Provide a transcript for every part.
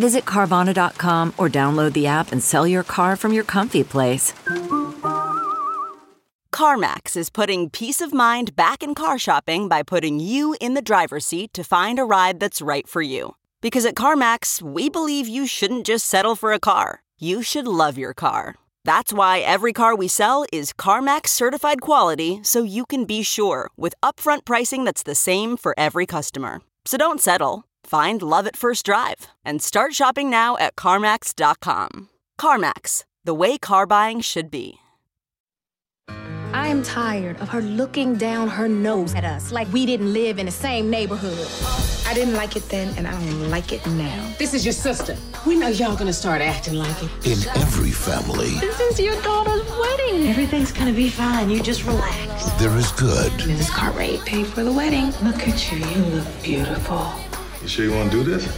Visit Carvana.com or download the app and sell your car from your comfy place. CarMax is putting peace of mind back in car shopping by putting you in the driver's seat to find a ride that's right for you. Because at CarMax, we believe you shouldn't just settle for a car, you should love your car. That's why every car we sell is CarMax certified quality so you can be sure with upfront pricing that's the same for every customer. So don't settle. Find love at first drive and start shopping now at CarMax.com. CarMax, the way car buying should be. I am tired of her looking down her nose at us like we didn't live in the same neighborhood. I didn't like it then, and I don't like it now. This is your sister. When are y'all gonna start acting like it? In every family, This is your daughter's wedding. Everything's gonna be fine. You just relax. there is good Mrs. Cartwright paid for the wedding. Look at you. You look beautiful. You sure you want to do this?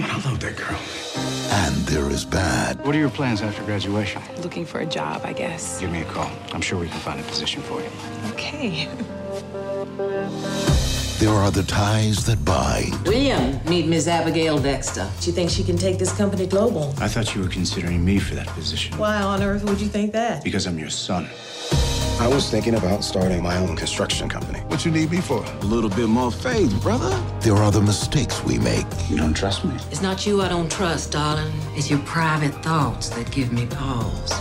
I love that girl. and there is bad. What are your plans after graduation? Looking for a job, I guess. Give me a call. I'm sure we can find a position for you. Okay. There are the ties that bind William, meet Miss Abigail Dexter. She thinks she can take this company global. I thought you were considering me for that position. Why on earth would you think that? Because I'm your son. I was thinking about starting my own construction company. What you need me for? A little bit more faith, brother. There are the mistakes we make. You don't trust me? It's not you I don't trust, darling. It's your private thoughts that give me pause.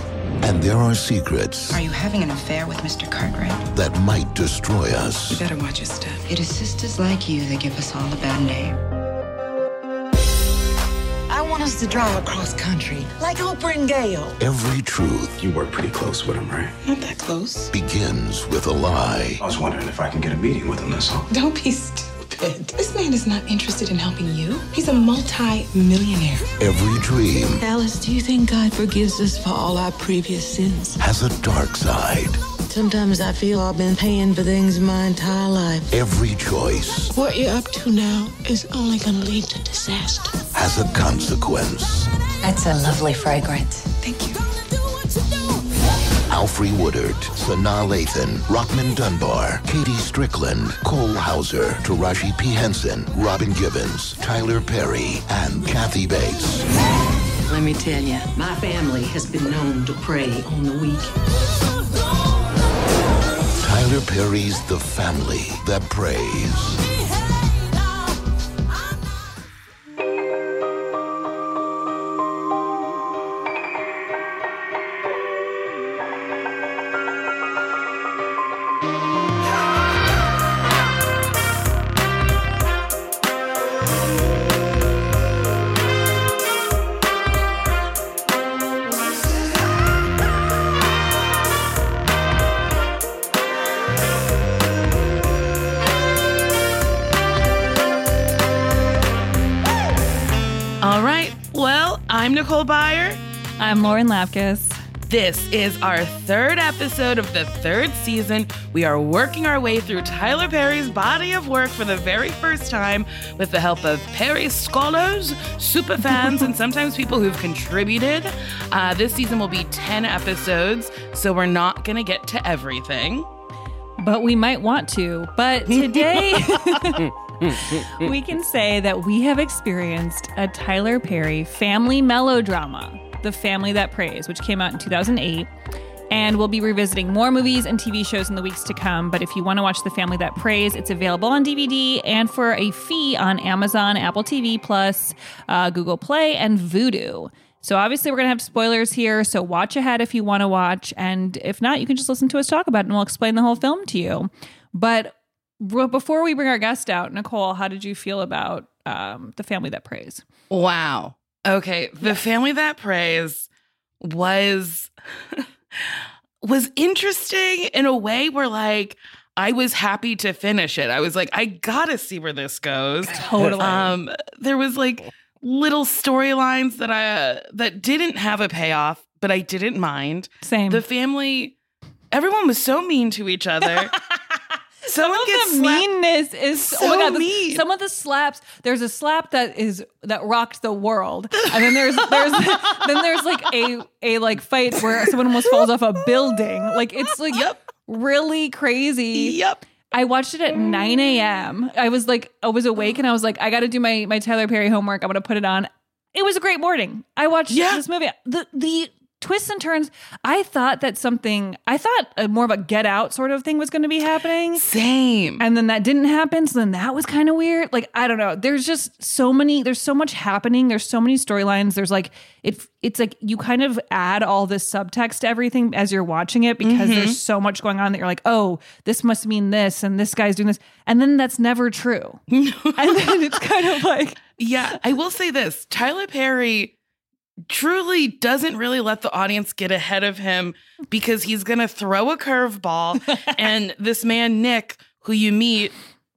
And there are secrets Are you having an affair with Mr. Cartwright? that might destroy us. You better watch your step. It is sisters like you that give us all a bad name. I want us to drive across country like Oprah and Gail. Every truth You work pretty close with him, right? Not that close. begins with a lie. I was wondering if I can get a meeting with him, that's all. Don't be stupid. This man is not interested in helping you. He's a multi-millionaire. Every dream Alice, do you think God forgives us for all our previous sins? has a dark side. Sometimes I feel I've been paying for things my entire life. Every choice What you're up to now is only gonna lead to disaster. has a consequence. That's a lovely fragrance. Thank you. Alfre Woodard, Sanaa Lathan, Rockmond Dunbar, KaDee Strickland, Cole Hauser, Taraji P. Henson, Robin Givens, Tyler Perry, and Kathy Bates. Let me tell you, my family has been known to prey on the weak. Tyler Perry's The Family That Preys. I'm Lauren Lapkus. This is our third episode of the third season. We are working our way through Tyler Perry's body of work for the very first time with the help of Perry scholars, super fans, and sometimes people who've contributed. Uh, this season will be 10 episodes, so we're not going to get to everything. But we might want to. But today, we can say that we have experienced a Tyler Perry family melodrama, The Family That Preys, which came out in 2008. And we'll be revisiting more movies and TV shows in the weeks to come. But if you want to watch The Family That Preys, it's available on DVD and for a fee on Amazon, Apple TV Plus, uh, Google Play, and Vudu. So obviously we're going to have spoilers here, so watch ahead if you want to watch and if not, you can just listen to us talk about it and we'll explain the whole film to you. But before we bring our guest out, Nicole, how did you feel about um, The Family That Preys? Wow. Okay, The Family That Preys was was interesting in a way where like I was happy to finish it. I was like, I gotta see where this goes. Totally. Um, there was like little storylines that I uh, that didn't have a payoff, but I didn't mind. Same. The family, everyone was so mean to each other. Some of the meanness is oh So oh my god the- some of the slaps there's a slap that is that rocked the world and then there's there's then there's like a a like fight where someone almost falls off a building like it's like yep. really crazy Yep. I watched it at 9 a.m. I was like, I was awake and I was like, I got to do my my Tyler Perry homework. I'm going to put it on. It was a great morning. I watched Yeah. this movie. The the twists and turns. I thought that something. I thought a, more of a Get Out sort of thing was going to be happening. Same. And then that didn't happen. So then that was kind of weird. Like, I don't know. There's just so many, there's so much happening. There's so many storylines. There's like, it, it's like you kind of add all this subtext to everything as you're watching it because Mhm. there's so much going on that you're like, oh, this must mean this and this guy's doing this. And then that's never true. and then it's kind of like, Yeah, I will say this Tyler Perry truly doesn't really let the audience get ahead of him because he's going to throw a curveball. and this man, Nick, who you meet,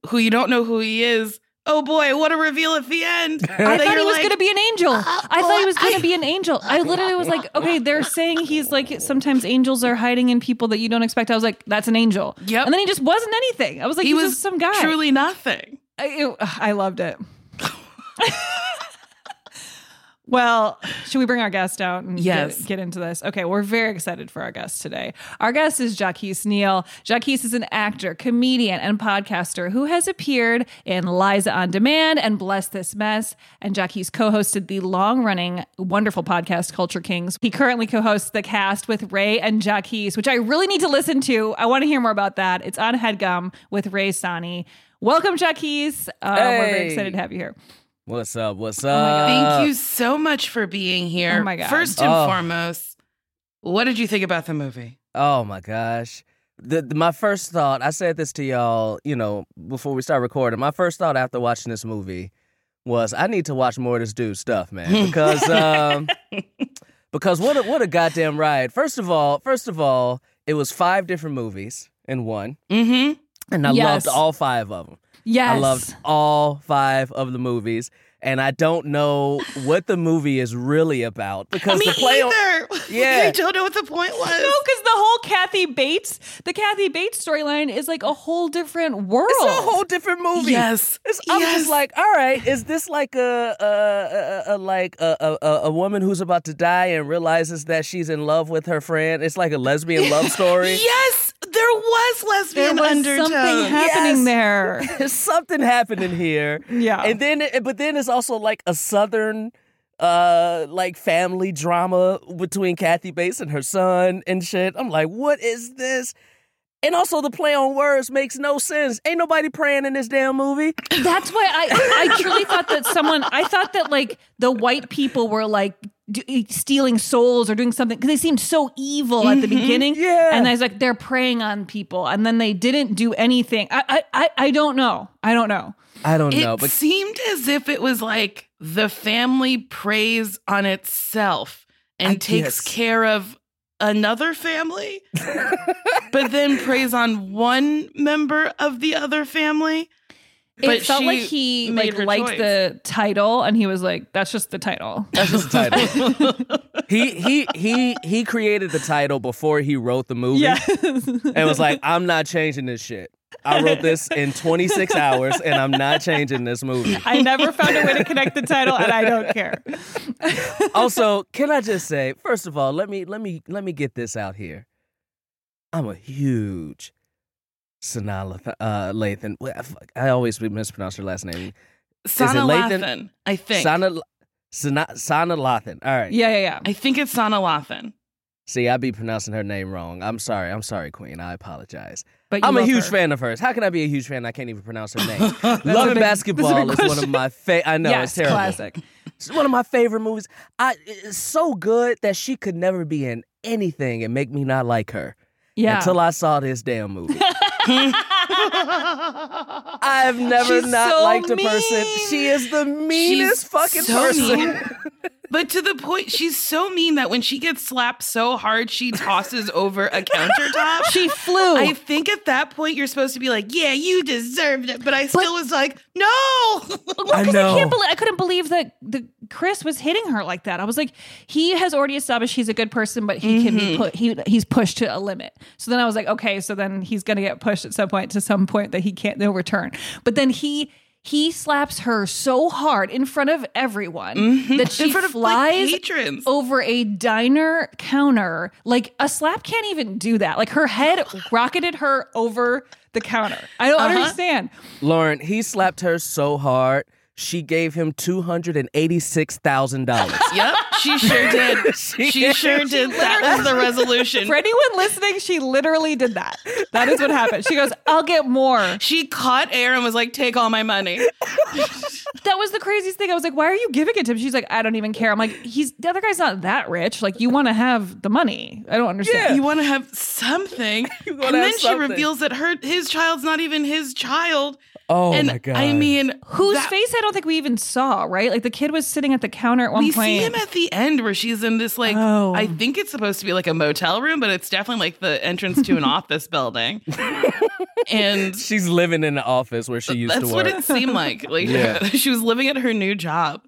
who you don't know who he is, oh boy, what a reveal at the end. I uh, thought he was oh, going to be an angel. I thought he was going to be an angel. I literally was like, okay, they're saying he's like, sometimes angels are hiding in people that you don't expect. I was like, that's an angel. Yep. And then he just wasn't anything. I was like, he he's was just some guy. truly nothing. I, it- I loved it. Well, should we bring our guest out and Yes. get, get into this? Okay, we're very excited for our guest today. Our guest is Jacquis Neal. Jacquis is an actor, comedian, and podcaster who has appeared in Liza on Demand and Bless This Mess. And Jacquis co-hosted the long-running, wonderful podcast Culture Kings. He currently co-hosts the cast with Rae and Jacquis, which I really need to listen to. I want to hear more about that. It's on Headgum with Rae Sanni. Welcome, Jacquis. Uh, We're very excited to have you here. What's up? What's my up? God. Thank you so much for being here. Oh my God. First and Oh. foremost, what did you think about the movie? Oh my gosh. The, the- my first thought, I said this to y'all, you know, before we start recording. My first thought after watching this movie was I need to watch more of this dude's stuff, man. Because um because what a, what a goddamn ride. First of all, first of all, it was five different movies in one. Mm-hmm. And I Yes. loved all five of them. Yes. I loved all five of the movies. And I don't know what the movie is really about because Me the play on either. Yeah. I don't know what the point was. No, because the whole Kathy Bates, the Kathy Bates storyline is like a whole different world. It's a whole different movie. Yes. It's, I'm Yes. just like, all right, is this like a, a, a, a like a, a a- a woman who's about to die and realizes that she's in love with her friend? It's like a lesbian love story. Yes, there was there lesbian was undertone. something happening Yes. there. Something happening here. Yeah. And then it- but then it's also like a southern uh like family drama between Kathy Bates and her son and shit. I'm like, what is this? And also the play on words makes no sense. Ain't nobody praying in this damn movie. That's why I, I truly thought that someone, I thought that like the white people were like d- stealing souls or doing something because they seemed so evil at the mm-hmm. beginning. Yeah. And I was like, they're preying on people. And then they didn't do anything. I, I, I, I don't know. I don't know. I don't It know, but it seemed as if it was like the family preys on itself and I takes guess. care of another family, but then preys on one member of the other family. But it felt like he made like liked choice. the title and he was like, that's just the title. That's just the title. he he he he created the title before he wrote the movie. Yeah. and was like, I'm not changing this shit. I wrote this in 26 hours and I'm not changing this movie. I never found a way to connect the title and I don't care. Also, can I just say, first of all, let me let me let me get this out here. I'm a huge Lath- uh, Lathan. I always mispronounce her last name. Sanaa Lathan? I think. Sanaa Sanaa Sanaa Lathan. All right. Yeah, yeah, yeah. I think it's Sanaa Lathan. See, I be pronouncing her name wrong. I'm sorry. I'm sorry, Queen. I apologize. But I'm a huge her. fan of hers. How can I be a huge fan? I can't even pronounce her name. Love and Basketball is one of my favorite. I know yes, it's terrible. classic. It's one of my favorite movies. I it's so good that she could never be in anything and make me not like her. Yeah. Until I saw this damn movie. I've never She's not so liked a person. She is the meanest fucking so person. mean. But to the point, she's so mean that when she gets slapped so hard, she tosses over a countertop. She flew. I think at that point you're supposed to be like, "Yeah, you deserved it," but I still was like, "No." I know. I can't believe I couldn't believe that the Chris was hitting her like that. I was like, he has already established he's a good person, but he can be mm-hmm. put he he's pushed to a limit. So then I was like, okay, so then he's gonna get pushed at some point to some point that he can't no return. But then he he slaps her so hard in front of everyone mm-hmm. that she In front of, like, flies patrons. over a diner counter. Like a slap can't even do that. Like her head rocketed her over the counter. I don't uh-huh. understand. Lauren, he slapped her so hard, she gave him $286,000. Yep, she sure did. She She, did. sure did. That was the resolution. For anyone listening, she literally did that. That is what happened. She goes, I'll get more. She caught air and was like, "Take all my money." That was the craziest thing. I was like, why are you giving it to him? She's like, I don't even care. I'm like, he's the other guy's not that rich. Like, you want to have the money. I don't understand. You want to have something, and wanna then have she reveals that her his child's not even his child. Oh and my God. I mean, Whose that- face I don't think we even saw, right? Like the kid was sitting at the counter at one we point. We see him at the end where she's in this like Oh. I think it's supposed to be like a motel room, but it's definitely like the entrance to an office building. and She's living in the office where she used to work. that's what it seemed like. Like Yeah. she was living at her new job.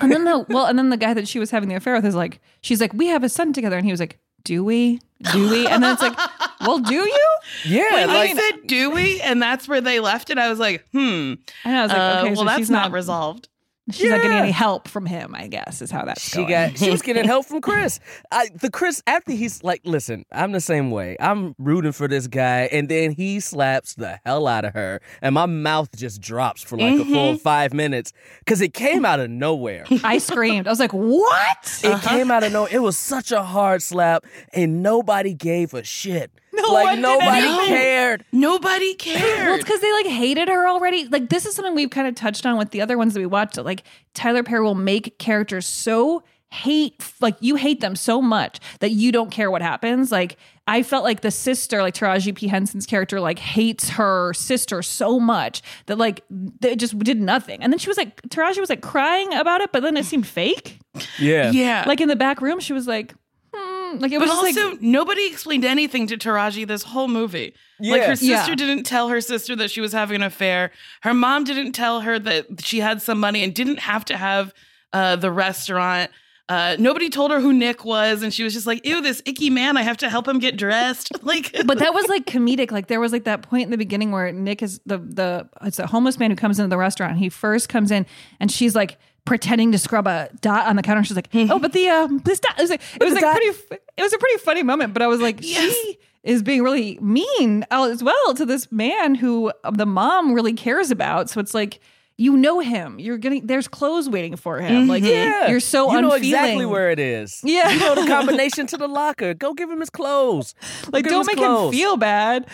and then the well, and then the guy that she was having the affair with is like, she's like, we have a son together, and he was like, do we? Do we? And then it's like, well, do you? yeah, When like he said "do we?" and that's where they left it, I was like, "Hmm." And I was like, Uh, okay, well, so that's she's not, not resolved. She's not getting any help from him. I guess is how that's she going. got she was getting help from Chris. I, the Chris after he's like, listen, I'm the same way. I'm rooting for this guy, and then he slaps the hell out of her, and my mouth just drops for like a full five minutes because it came out of nowhere. I screamed. I was like, what? It came out of nowhere. It was such a hard slap, and nobody gave a shit. No like one did nobody anything. cared. Nobody Well, it's cared. because they like hated her already. Like this is something we've kind of touched on with the other ones that we watched. Like Tyler Perry will make characters so hate, like you hate them so much that you don't care what happens. Like I felt like the sister, like Taraji P Henson's character, like hates her sister so much that like it just did nothing. And then she was like, Taraji was like crying about it, but then it seemed fake. Yeah, yeah. Like in the back room, she was like, hmm. like it was but just also, like. nobody explained anything to Taraji this whole movie. Like her sister Yeah. didn't tell her sister that she was having an affair. Her mom didn't tell her that she had some money and didn't have to have uh, the restaurant. Uh, nobody told her who Nick was, and she was just like, "Ew, this icky man! I have to help him get dressed." Like, but that was like comedic. Like there was like that point in the beginning where Nick is the the it's a homeless man who comes into the restaurant. He first comes in and she's like pretending to scrub a dot on the counter. She's like, oh, but the um this dot it was like it was like pretty. f- It was a pretty funny moment. But I was like, she is being really mean as well to this man who the mom really cares about. So it's like. You know him. You're getting there's clothes waiting for him. Like Yeah. you're so you know unfeeling. exactly where it is. Yeah. you know the combination to the locker. Go give him his clothes. Go like give don't his make clothes. him feel bad.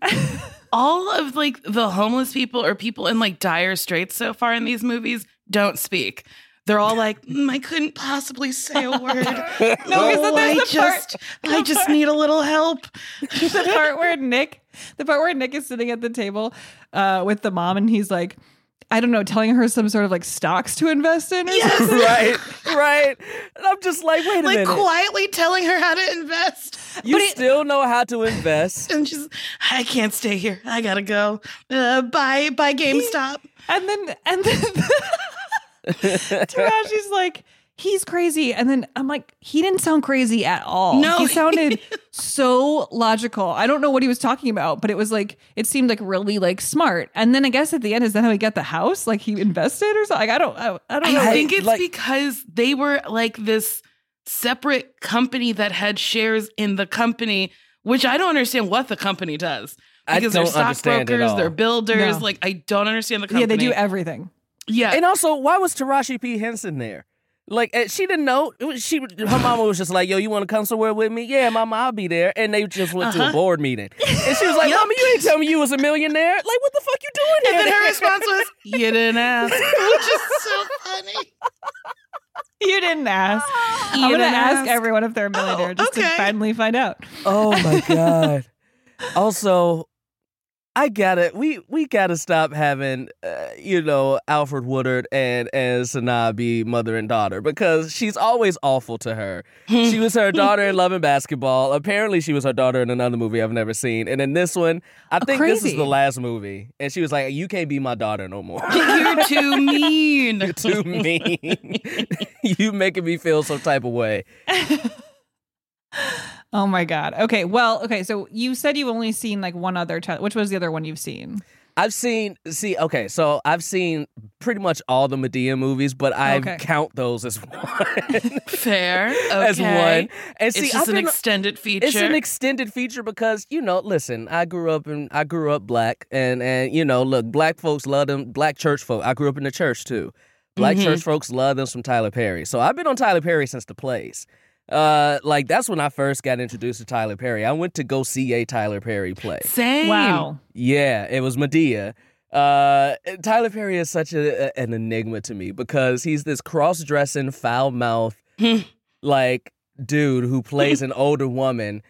all of like the homeless people or people in like dire straits so far in these movies don't speak. They're all like, "Mm, I couldn't possibly say a word. no, there's I the just, I just need a little help. the part where Nick, the part where Nick is sitting at the table uh, with the mom, and he's like, I don't know, telling her some sort of like stocks to invest in. Or something. right, right. And I'm just like, wait a Like minute. quietly telling her how to invest. you still know how to invest. And she's, I can't stay here. I gotta go. Uh, bye, bye, GameStop. And then, and then Taraji's like, he's crazy. And then I'm like, he didn't sound crazy at all. No. He sounded so logical. I don't know what he was talking about, but it was like, it seemed like really like smart. And then I guess at the end, is that how he got the house? Like he invested or something? Like, I don't, I, I don't know. I think it's like- because they were like this separate company that had shares in the company, which I don't understand what the company does. I Because don't they're understand at stockbrokers, all. they're builders. No. Like I don't understand the company. yeah, they do everything. Yeah, And also, why was Taraji P Henson there? Like eh, she didn't know. It was, she her mama was just like, "Yo, you want to come somewhere with me?" Yeah, mama, I'll be there. And they just went to a Uh-huh. board meeting, and she was like, "Mama, you ain't tell me you was a millionaire. Like, what the fuck you doing and here?" then her response was, "You didn't ask," which is so funny. You didn't ask. You I'm gonna didn't ask ask. everyone if they're a millionaire Oh, just to finally find out. Oh my god. Also, I gotta we we gotta stop having uh, you know Alfre Woodard and and Sanaa be mother and daughter because she's always awful to her. she was her daughter in Love and Basketball. Apparently, she was her daughter in another movie I've never seen. And in this one, I think this is the last movie. And she was like, "You can't be my daughter no more. You're too mean. You're too mean. you making me feel some type of way." Oh my god. Okay. Well, okay. So you said you've only seen like one other. Ty- which was the other one you've seen? I've seen see okay, so I've seen pretty much all the Madea movies, but I Okay. count those as one. Fair. Okay. as one. And see, it's I've just an been- extended feature. It's an extended feature because you know, listen, I grew up in I grew up black, and and you know, look, black folks love them. Black church folk. I grew up in the church too. Black Mhm. church folks love them some Tyler Perry. So I've been on Tyler Perry since the plays. Uh, like that's when I first got introduced to Tyler Perry. I went to go see a Tyler Perry play. Same. Wow. Yeah, it was Madea. Uh, Tyler Perry is such a, a- an enigma to me because he's this cross-dressing, foul-mouthed, like dude who plays an older woman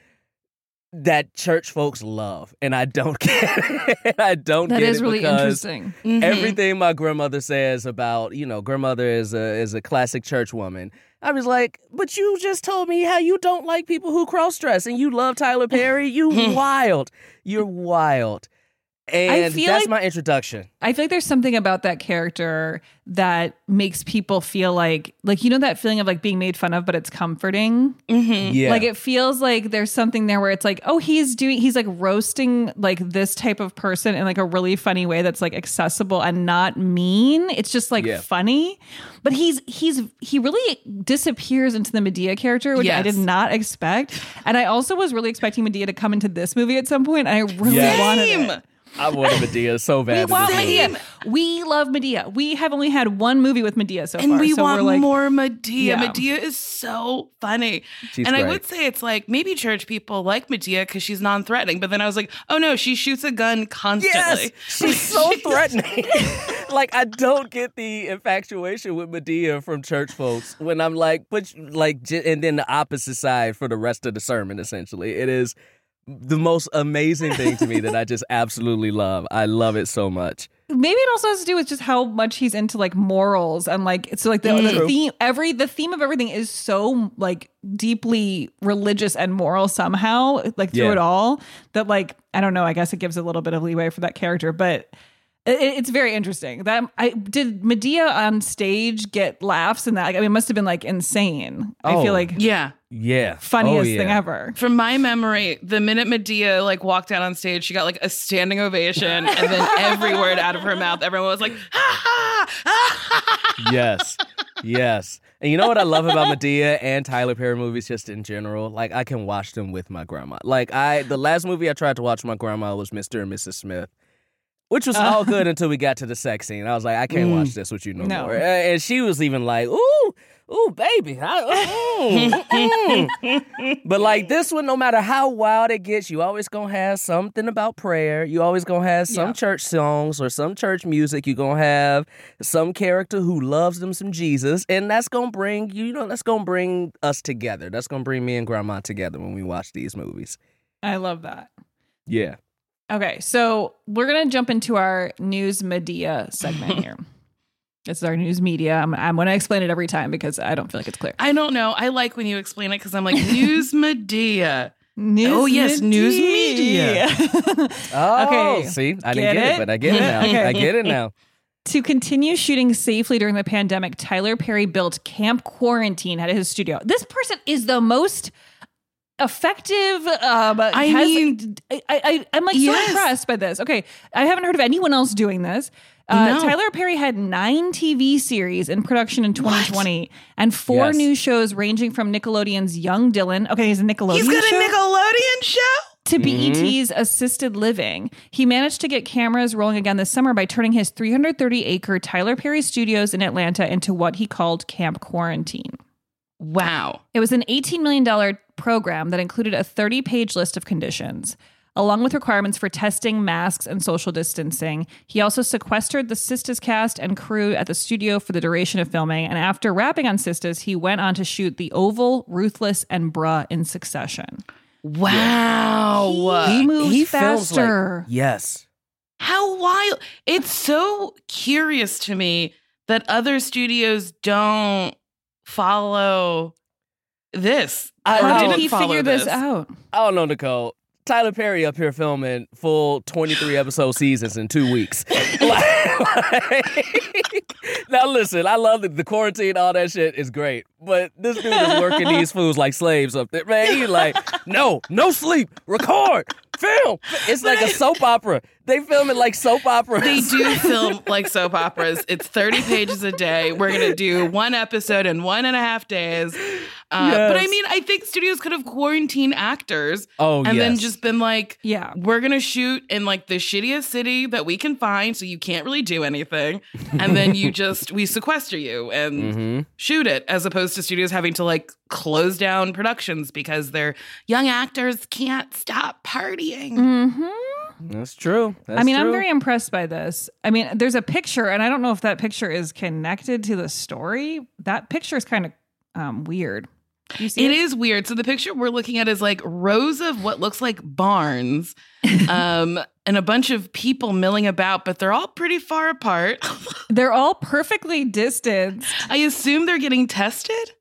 that church folks love, and I don't get it. I don't That get is it really because interesting. Mhm. Everything my grandmother says about you know, grandmother is a is a classic church woman. I was like, but you just told me how you don't like people who cross dress and you love Tyler Perry. You wild. You're wild. And feel that's like- my introduction. I feel like there's something about that character that makes people feel like, like you know, that feeling of like being made fun of, but it's comforting. Mm-hmm. Yeah. Like it feels like there's something there where it's like, oh, he's doing, he's like roasting like this type of person in like a really funny way that's like accessible and not mean. It's just like Yeah. funny. But he's he's he really disappears into the Madea character, which I did not expect. And I also was really expecting Madea to come into this movie at some point. And I really Yes. wanted Same. it. I wanted Madea so bad. in want. Madea. We love Madea. We have only had one movie with Madea so and far. we so want we're like, more Madea. Yeah. Madea is so funny. She's and I would say it's like maybe church people like Madea because she's non-threatening. But then I was like, oh no, she shoots a gun constantly. Yes, she's so threatening. like I don't get the infatuation with Madea from church folks when I'm like, but like, and then the opposite side for the rest of the sermon. Essentially, it is the most amazing thing to me that I just absolutely love. I love it so much. maybe it also has to do with just how much he's into like morals and like so like the, the mm. theme every the theme of everything is so like deeply religious and moral somehow like through Yeah. it all that like I don't know I guess it gives a little bit of leeway for that character but it, it's very interesting that I did Madea on stage get laughs and that like, I mean it must have been like insane I Oh. feel like Yeah. Yeah, funniest Oh, thing ever From my memory, the minute Madea like walked out on stage, she got like a standing ovation, and then every word out of her mouth, everyone was like, ha ha, ha ha. yes, yes. And you know what I love about Madea and Tyler Perry movies, just in general. Like I can watch them with my grandma. Like I, the last movie I tried to watch with my grandma was Mr. and Mrs. Smith, which was all good until we got to the sex scene. I was like, I can't watch this with you no, No. more. And she was even like, ooh. Ooh, baby. I- mm, mm. but like this one, no matter how wild it gets, you always gonna have something about prayer. You always gonna have some Yeah. church songs or some church music. You gonna have some character who loves them some Jesus, and that's gonna bring you know that's gonna bring us together. That's gonna bring me and Grandma together when we watch these movies. I love that Yeah. Okay, so we're gonna jump into our news media segment here. This is our news media. I'm, I'm gonna explain it every time because I don't feel like it's clear. I don't know. I like when you explain it because I'm like, news Madea. News Media. Oh, yes, news media. Oh, Okay. See, I Get didn't get it? it? but I get it now. Okay. I get it now. to continue shooting safely during the pandemic, Tyler Perry built Camp Quarantine at his studio. This person is the most effective. Um, I has- mean- I, I, I'm like Yes. so impressed by this. Okay, I haven't heard of anyone else doing this. Uh, No. Tyler Perry had nine TV series in production in 2020 and four Yes. new shows ranging from Nickelodeon's Young Dylan. Okay, he's a Nickelodeon He's got a Nickelodeon show. to BET's Assisted Living. He managed to get cameras rolling again this summer by turning his 330 acre Tyler Perry Studios in Atlanta into what he called Camp Quarantine. Wow. It was an $18 million program that included a 30 page list of conditions. Along with requirements for testing, masks, and social distancing, he also sequestered the Sistas cast and crew at the studio for the duration of filming. And after wrapping on Sistas, he went on to shoot The Oval, Ruthless, and Bruh in succession. Wow. He moves he feels like- faster. yes. How wild. It's so curious to me that other studios don't follow this. I. How didn't did he figure this out? I don't know, Nicole. Tyler Perry up here filming full 23 episode seasons in two weeks. Like- now, listen, I love the, the quarantine, all that shit is great. But this dude is working these fools like slaves up there. Man, he's like, no, no sleep, record, film. It's like a soap opera. They film it like soap operas. They do film like soap operas. It's 30 pages a day. We're going to do one episode in one and a half days. Uh, But I mean, I think studios could have quarantined actors Oh, and then just been like, Yeah. we're going to shoot in like the shittiest city that we can find. So you can't really do anything. And then you just, we sequester you and Mhm. shoot it as opposed to studios having to like close down productions because their young actors can't stop partying. Mm-hmm. That's true. That's I mean, I'm very impressed by this. I mean, there's a picture, and I don't know if that picture is connected to the story. That picture is kind of um, weird. You see It is weird. So the picture we're looking at is like rows of what looks like barns, um, and a bunch of people milling about, but they're all pretty far apart. They're all perfectly distanced. I assume they're getting tested.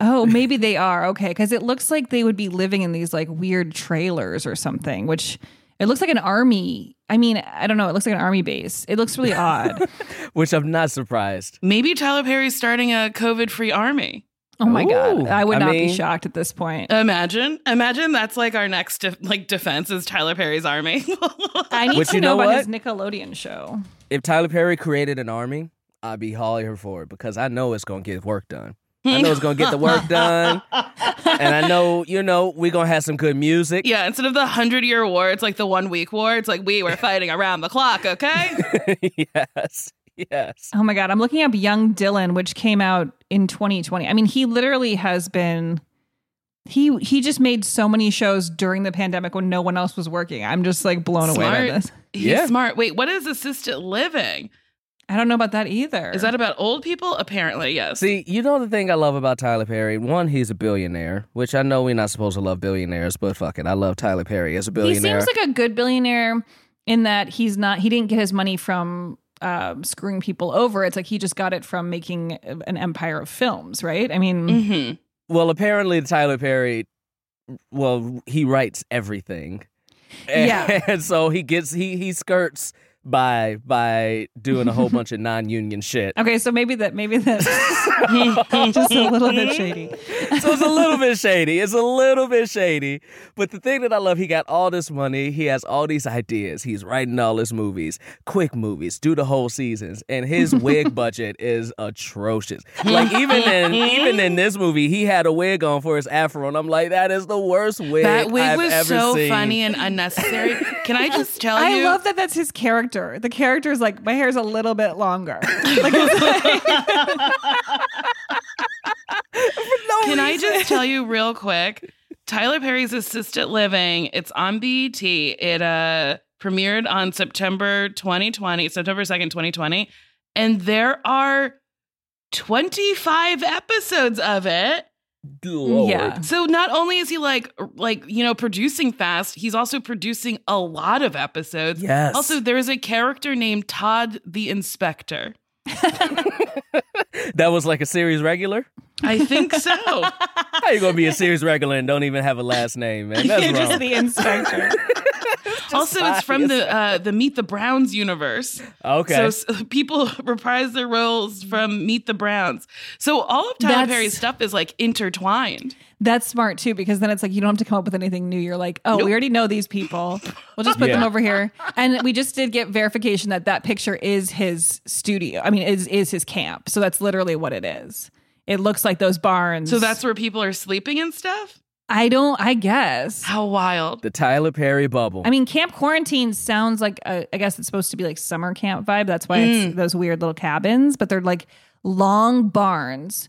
Oh, maybe they are. Okay. Because it looks like they would be living in these like weird trailers or something, which it looks like an army. I mean, I don't know. It looks like an army base. It looks really odd. Which I'm not surprised. Maybe Tyler Perry's starting a COVID-free army. Oh my God. I would I not mean- be shocked at this point. Imagine, imagine that's like our next de- like defense is Tyler Perry's army. I need But to you know, know about what? his Nickelodeon show. If Tyler Perry created an army, I'd be all here for it because I know it's gonna get work done. I know it's gonna get the work done, and I know you know we're gonna have some good music. yeah, instead of the hundred year war, it's like the one week war. It's like we were fighting around the clock. Okay. yes, yes. Oh my God. I'm looking up Young Dylan, which came out in 2020. I mean, he literally has been. He he just made so many shows during the pandemic when no one else was working. I'm just like blown away by this. He's Yeah. smart. Wait, what is assisted living? I don't know about that either. Is that about old people? Apparently, yes. See, you know the thing I love about Tyler Perry? One, he's a billionaire, which I know we're not supposed to love billionaires, but fuck it, I love Tyler Perry as a billionaire. he seems like a good billionaire in that he's not he didn't get his money from um, screwing people over. It's like he just got it from making an empire of films, right? I mean, hmm well, apparently Tyler Perry, well, he writes everything. And, Yeah. and so he gets he he skirts by by doing a whole bunch of non-union shit. okay, so maybe that maybe that's just a little bit shady. so it's a little bit shady. It's a little bit shady. But the thing that I love, he got all this money. He has all these ideas. He's writing all his movies, quick movies, do the whole seasons, and his wig budget is atrocious. Like even in even in this movie, he had a wig on for his afro, and I'm like, that is the worst wig. That wig I've was ever so seen. funny and unnecessary. Can I just tell I you? I love that that's his character. The character is like my hair's a little bit longer. Like, it's like- Can I just tell you real quick? Tyler Perry's Assisted Living. It's on BET. It uh premiered on September 2020, September 2nd, 2020. And there are 25 episodes of it. Lord. Yeah. So not only is he like like you know producing fast, he's also producing a lot of episodes. Yes. Also, there is a character named Todd the Inspector. That was like a series regular. I think so. How you gonna be a series regular and don't even have a last name, man? That's You're wrong. just the inspector. also, it's from the uh, the Meet the Browns universe. okay. So s- people reprise their roles from Meet the Browns. So all of Tyler That's- Perry's stuff is like intertwined. That's smart too, because then it's like you don't have to come up with anything new. You're like, oh, Nope. we already know these people. We'll just put them over here. And we just did get verification that that picture is his studio. I mean, is is his camp. So that's literally what it is. It looks like those barns. So that's where people are sleeping and stuff. I don't. I guess. How wild! the Tyler Perry bubble. I mean, Camp Quarantine sounds like a, I guess it's supposed to be like summer camp vibe. That's why Mm. it's those weird little cabins, but they're like long barns.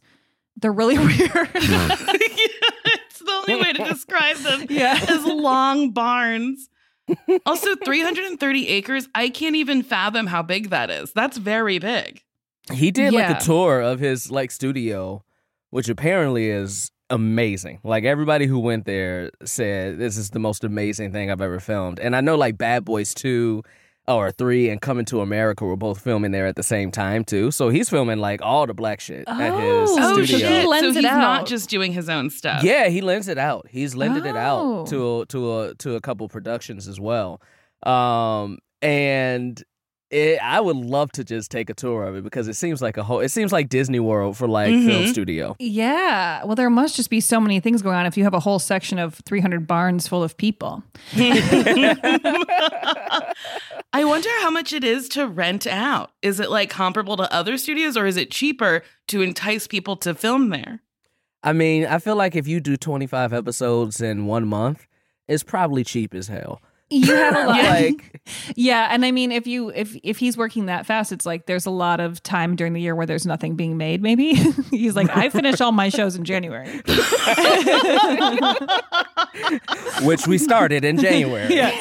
They're really weird. it's the only way to describe them. Yeah. as long barns. Also, 330 acres. I can't even fathom how big that is. That's very big. He did Yeah. like a tour of his like studio, which apparently is amazing. Like everybody who went there said this is the most amazing thing I've ever filmed. And I know like Bad Boys 2 or three, and Coming to America were both filming there at the same time too. So he's filming like all the black shit at his Oh, studio. shit. lends so it he's not just doing his own stuff. Yeah, he lends it out. He's lended it Oh. out to a, to a to a couple productions as well. Um, and it, I would love to just take a tour of it because it seems like a whole. It seems like Disney World for like film Mhm. studio. Yeah. Well, there must just be so many things going on if you have a whole section of 300 barns full of people. I wonder how much it is to rent out. Is it like comparable to other studios or is it cheaper to entice people to film there? I mean, I feel like if you do twenty five episodes in one month, it's probably cheap as hell. You have a lot. like yeah, and I mean, if you if if he's working that fast, it's like there's a lot of time during the year where there's nothing being made. Maybe he's like, I finish all my shows in January. which we started in January. yeah,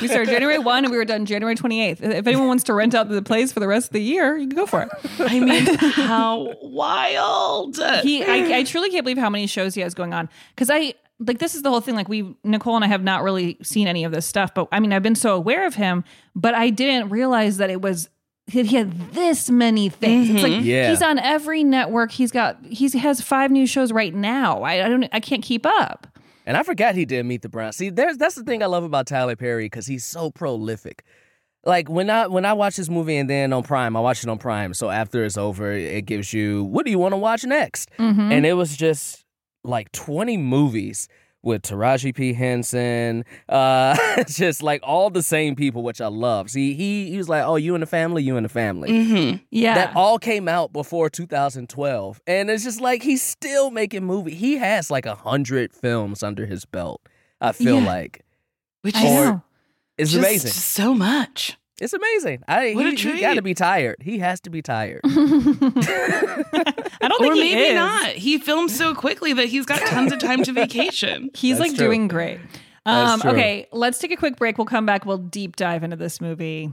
we started January one and we were done January 28th. If anyone wants to rent out the place for the rest of the year, you can go for it. I mean, how wild. he I, I truly can't believe how many shows he has going on because i like this is the whole thing like we nicole and i have not really seen any of this stuff but i mean i've been so aware of him but i didn't realize that it was he he had this many things it's like Yeah. he's on every network he's got he's, he has five new shows right now I, I don't i can't keep up And I forgot he did Meet the Browns. See, there's that's the thing I love about Tyler Perry because he's so prolific. Like when I when I watch this movie and then on Prime, I watch it on Prime. So after it's over, it gives you what do you want to watch next? Mhm. And it was just like 20 movies with Taraji P Henson, uh, just like all the same people, which I love. See, he he was like, "Oh, you and the family, you and the family." Mm-hmm. yeah That all came out before 2012, and it's just like he's still making movie. He has like a hundred films under his belt. I feel Yeah. like Which is it's amazing. so much. It's amazing. I What a he, got to be tired. He has to be tired. i don't think Or he maybe is. not. He films so quickly that he's got tons of time to vacation. He's That's like true. doing great. Um, okay, let's take a quick break. We'll come back. We'll deep dive into this movie.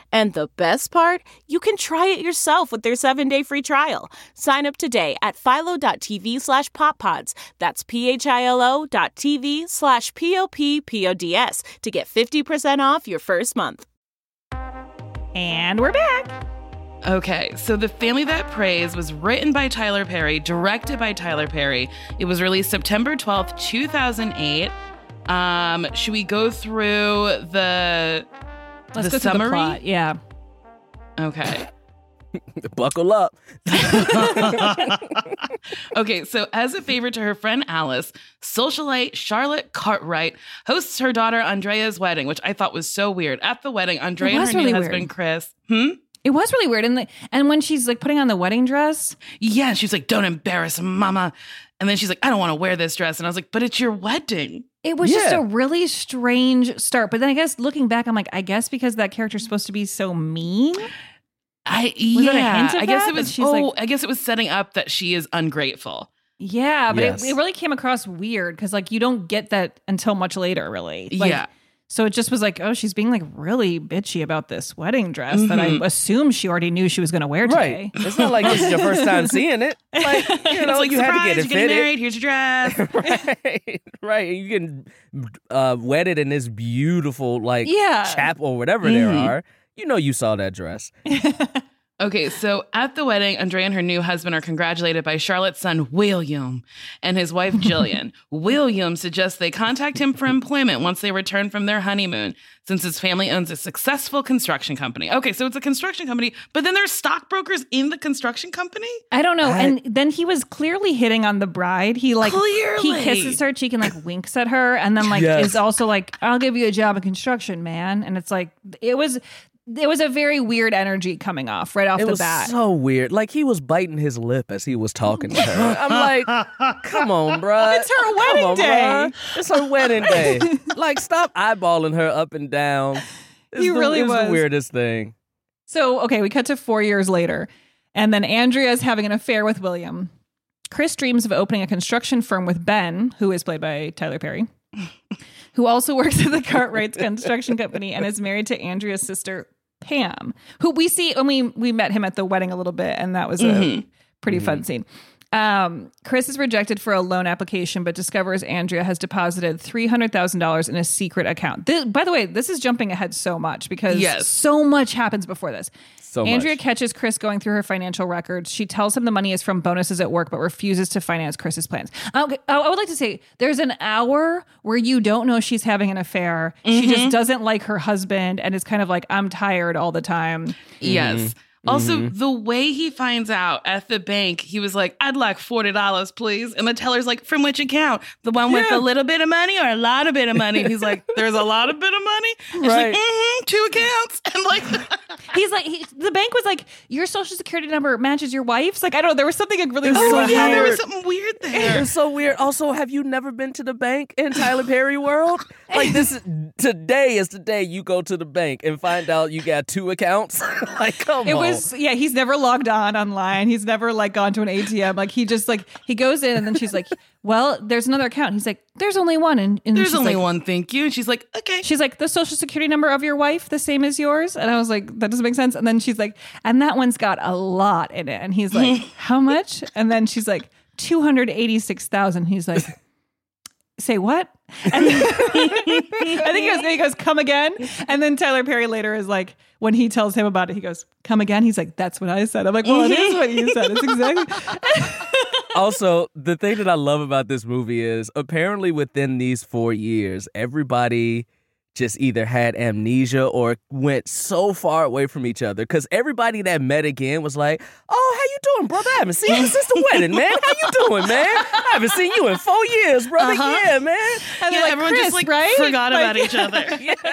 And the best part? You can try it yourself with their seven-day free trial. Sign up today at philo.tv slash poppods. That's p-h-i-l-o dot tv slash p-o-p-p-o-d-s to get 50% off your first month. And we're back. Okay, so The Family That Preys was written by Tyler Perry, directed by Tyler Perry. It was released September 12th, 2008. Um, should we go through the Let's the go summary? through the plot. Yeah. Okay. Buckle up. okay, so as a favor to her friend Alice, socialite Charlotte Cartwright hosts her daughter Andrea's wedding, which I thought was so weird. At the wedding, Andrea and her really new weird. husband Chris. Hmm? It was really weird. And the, and when she's like putting on the wedding dress, Yeah, she's like, "Don't embarrass mama." And then she's like, "I don't want to wear this dress." And I was like, "But it's your wedding." It was just a really strange start. But then I guess looking back, I'm like, I guess because that character's supposed to be so mean. I Was yeah, that a hint of I guess that? it was. She's oh, like- I guess it was setting up that she is ungrateful. Yeah, but Yes. it, it really came across weird because like you don't get that until much later, really. Like, Yeah. So it just was like, oh, she's being like really bitchy about this wedding dress that I Mhm. assume she already knew she was going to wear today. Right. It's not like this is your first time seeing it. Like, you know, it's like you had to get it you're getting fitted. married. Here's your dress. right, right. And you can uh, wet it in this beautiful like Yeah. chapel or whatever there Mhm. are. You know, you saw that dress. Okay, so at the wedding, Andrea and her new husband are congratulated by Charlotte's son, William, and his wife, Jillian. William suggests they contact him for employment once they return from their honeymoon, since his family owns a successful construction company. Okay, so it's a construction company, but then there's stockbrokers in the construction company? I don't know. I- and then he was clearly hitting on the bride. He like Clearly. he kisses her cheek and like winks at her, and then like Yes. is also like, "I'll give you a job in construction, man." And it's like it was it was a very weird energy coming off right off It the was bat. so weird. Like he was biting his lip as he was talking to her. I'm like, come on, bruh. It's her wedding on, day. bruh. It's her wedding day. like, stop eyeballing her up and down. It's He the, really it's was. the weirdest thing. So, okay, we cut to four years later, and then Andrea is having an affair with William. Chris dreams of opening a construction firm with Ben, who is played by Tyler Perry, who also works at the Cartwright's construction company and is married to Andrea's sister, Pam, who we see when we, we met him at the wedding a little bit, and that was a Mhm. pretty fun scene. Um, Chris is rejected for a loan application, but discovers Andrea has deposited three hundred thousand dollars in a secret account. Thi- by the way, this is jumping ahead so much because Yes. so much happens before this. So Andrea much. catches Chris going through her financial records. She tells him the money is from bonuses at work, but refuses to finance Chris's plans. Okay, I I would like to say there's an hour where you don't know she's having an affair. She Mm-hmm. just doesn't like her husband and is kind of like, I'm tired all the time. Yes. Also, the way he finds out at the bank, he was like, I'd like $40, please. And the teller's like, from which account? The one with Yeah. a little bit of money or a lot of bit of money? And he's like, there's a lot of bit of money. And she's Right. like, mm-hmm, two accounts. And like, He's like, he, the bank was like, your social security number matches your wife's. Like, I don't know. There was something like really It's weird. so oh, yeah, there was something weird there. It's so weird. Also, have you never been to the bank in Tyler Perry world? Like this is today is the day you go to the bank and find out you got two accounts. like, come It on. Was yeah. He's never logged on online. He's never like gone to an ATM. Like he just like he goes in and then she's like, "Well, there's another account." He's like, "There's only one." And, and There's only like- one, thank you. And she's like, okay. She's like, "The social security number of your wife the same as yours?" And I was like, "That doesn't make sense." And then she's like, "And that one's got a lot in it." And he's like, "How much?" And then she's like, 286,000." He's like, "Say what?" And then, I think he goes, he goes, "Come again." And then Tyler Perry later is like, when he tells him about it, he goes, "Come again." He's like, "That's what I said." I'm like, "Well, it is what you said. It's exactly." also, the thing that I love about this movie is apparently within these four years, everybody just either had amnesia or went so far away from each other. Because everybody that met again was like, "Oh, how you doing, brother? I haven't seen you since the wedding, man. How you doing, man? I haven't seen you in four years, brother. Uh-huh. Yeah, man." And yeah, they're like, everyone "Chris, just like right? forgot Like- about each other.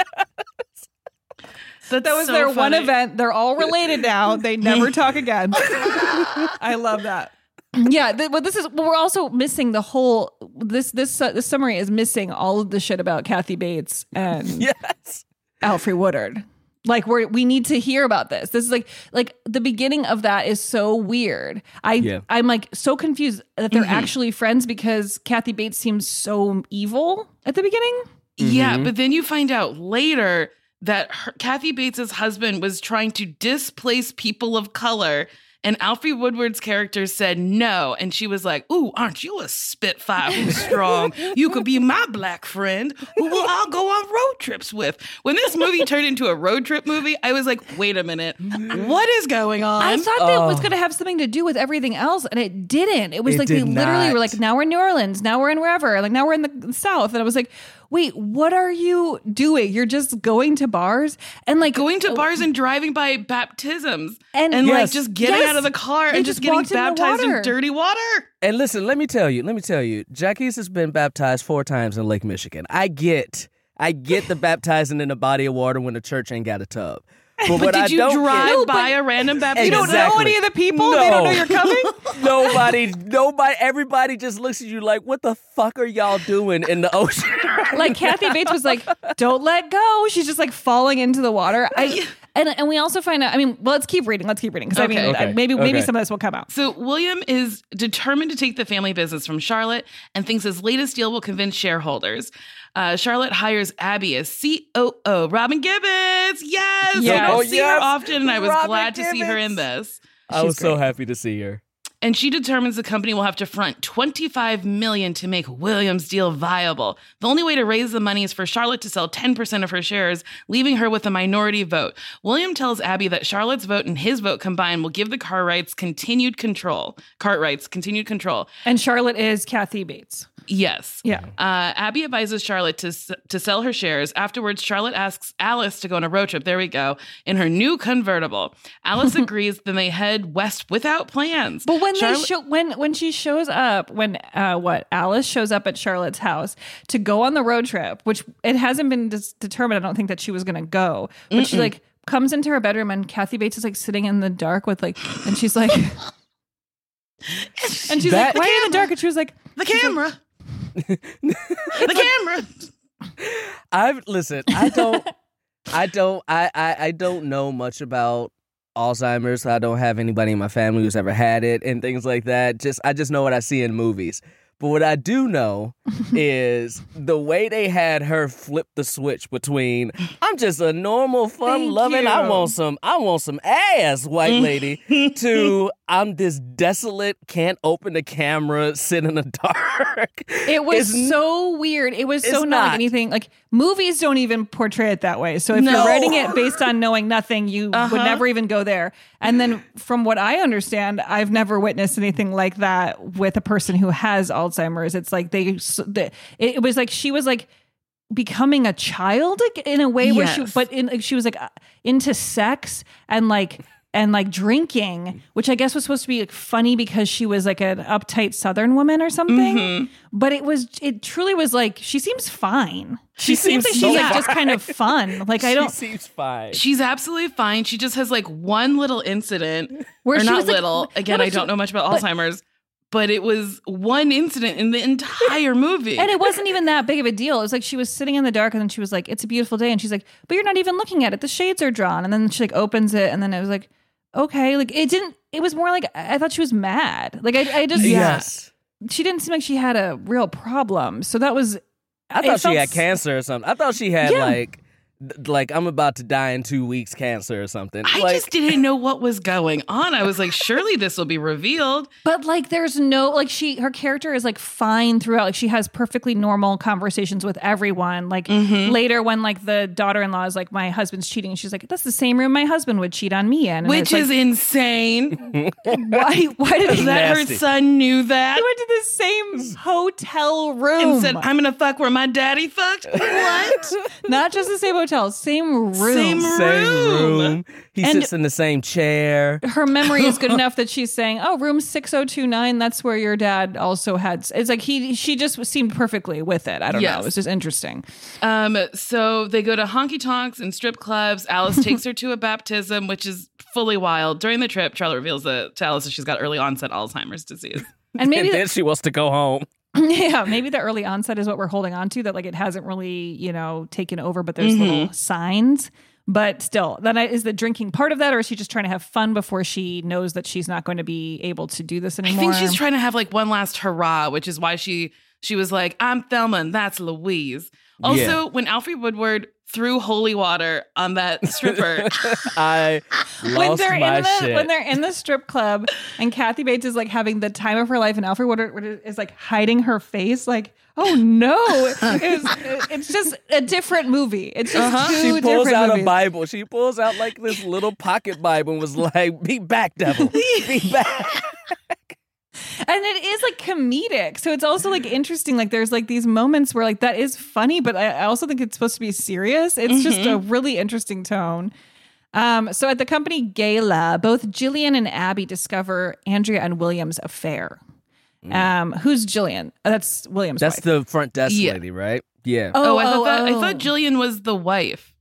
That's That was so their one event. They're all related now. They never talk again. I love that. Yeah, th- but this is. But we're also missing the whole. This this uh, this summary is missing all of the shit about Kathy Bates and Yes. Alfre Woodard. Like we are we need to hear about this. This is like like the beginning of that is so weird. I Yeah. I'm like so confused that they're Mhm. actually friends because Kathy Bates seems so evil at the beginning. Yeah, Mhm. but then you find out later that her, Kathy Bates's husband was trying to displace people of color. And Alfre Woodard's character said no. And she was like, Ooh, aren't you a spitfire who's strong? You could be my black friend who we'll all go on road trips with. When this movie turned into a road trip movie, I was like, wait a minute. What is going on? I thought that was oh. going to have something to do with everything else, and it didn't. It was It like they literally not. were like, now we're in New Orleans, now we're in wherever, like now we're in the South, and I was like, wait, what are you doing? You're just going to bars and like going to bars and driving by baptisms And- and, like just getting Yes. out of the car They and just just getting walked in baptized in dirty water. And listen, let me tell you, let me tell you, Jacquis has been baptized four times in Lake Michigan. I get, I get the baptizing in a body of water when the church ain't got a tub. But, But did I you don't drive get- by a random baptism? You don't know any of the people? They don't know you're coming? nobody, nobody, everybody just looks at you like, what the fuck are y'all doing in the ocean? like Kathy Bates was like, "Don't let go." She's just like falling into the water. I and and we also find out. I mean, well, let's keep reading. Let's keep reading because I mean, Okay. maybe maybe some of this will come out. So William is determined to take the family business from Charlotte and thinks his latest deal will convince shareholders. Uh, Charlotte hires Abby as COO. Robin Givens, yes, we Yes. don't Oh, see yes. her often, and I was Robin glad to see her in Givens. this. I was She's so happy to see her. and she determines the company will have to front 25 million to make Williams' deal viable. The only way to raise the money is for Charlotte to sell 10% of her shares, leaving her with a minority vote. William tells Abby that Charlotte's vote and his vote combined will give the Cartwrights continued control. Cartwrights continued control. And Charlotte is Kathy Bates. Yes. Yeah. Uh, Abby advises Charlotte to to sell her shares. Afterwards, Charlotte asks Alice to go on a road trip. There we go in her new convertible. Alice agrees. Then they head west without plans. But when they show when when she shows up, when uh what Alice shows up at Charlotte's house to go on the road trip, which it hasn't been dis- determined. I don't think that she was going to go, but she Mm-mm. like comes into her bedroom and Kathy Bates is like sitting in the dark with like, and she's like, and she's That- like, why you in the dark? And she was like, the camera. the camera. I've listen. I don't. I don't. I, I. I don't know much about Alzheimer's. I don't have anybody in my family who's ever had it and things like that. Just I just know what I see in movies. But what I do know is the way they had her flip the switch between I'm just a normal, fun loving, I want some, I want some ass white lady to I'm this desolate, can't open the camera, sit in the dark. It was It's so weird. It was so not, not. like anything. Like movies don't even portray it that way. So if No. you're writing it based on knowing nothing, you Uh-huh. would never even go there. And then, from what I understand, I've never witnessed anything like that with a person who has Alzheimer's. It's like they, the, it it was like she was like becoming a child in a way where she, but in like, she was like uh, into sex and like. And like drinking, which I guess was supposed to be like funny because she was like an uptight Southern woman or something Mm-hmm. but it was it truly was like she seems fine she, She seems, seems like she's so like just kind of fun like i don't seems fine. She's absolutely fine. She just has like one little incident, Where or she not was, little. what Again, if I don't she- know much about but- Alzheimer's, but it was one incident in the entire movie. and it wasn't even that big of a deal it was like she was sitting in the dark and then she was like it's a beautiful day and she's like but you're not even looking at it the shades are drawn and then she like opens it and then it was like okay like it didn't it was more like i I thought she was mad like i, I just yes. she didn't seem like she had a real problem so that was I thought she felt had cancer or something. I thought she had Yeah. like, th- like I'm about to die in two weeks, cancer or something. I like, just didn't know what was going on. I was like, surely this will be revealed. But like there's no like she her character is like fine throughout. Like she has perfectly normal conversations with everyone. Like Mm-hmm. later when like the daughter-in-law is like my husband's cheating she's like that's the same room my husband would cheat on me in. And Which is like, insane. why why did that her son knew that He went to the same hotel room. and said, I'm going to fuck where my daddy fucked. What? Not just the same hotel, same room. Same same room. room. He And- sits in the same chair. her memory is good enough that she's saying, "Oh, room 6029, that's where your dad also had." It's like he she just seemed perfectly with it. I don't know. It was just interesting. Um, so they go to honky tonks and strip clubs. Alice takes her to a baptism, which is fully wild. During the trip, Charlotte reveals that to Alice that she's got early onset Alzheimer's disease. And maybe and then she wants to go home. yeah, maybe the early onset is what we're holding on to. That like it hasn't really, you know, taken over, but there's little mm-hmm. signs. But still, then I, is the drinking part of that, or is she just trying to have fun before she knows that she's not going to be able to do this anymore? I think she's trying to have like one last hurrah, which is why she She was like, I'm Thelma and that's Louise. Also, Yeah. when Alfre Woodard threw holy water on that stripper, I when they're in the shit. when they're in the strip club and Kathy Bates is like having the time of her life and Alfre is like hiding her face like oh no it was, it's just a different movie it's just Uh-huh. two She pulls out movies. a Bible. She pulls out like this little pocket Bible and was like, "Be back, devil. Be back." And it is like comedic so it's also like interesting like there's like these moments where like that is funny but I, I also think it's supposed to be serious it's just a really interesting tone um so at the company gala both Jillian and Abby discover Andrea and William's affair um who's Jillian Uh, that's William's That's wife. the front desk Yeah. lady, right? Yeah. oh, I, Oh, thought that, I oh. thought Jillian was the wife.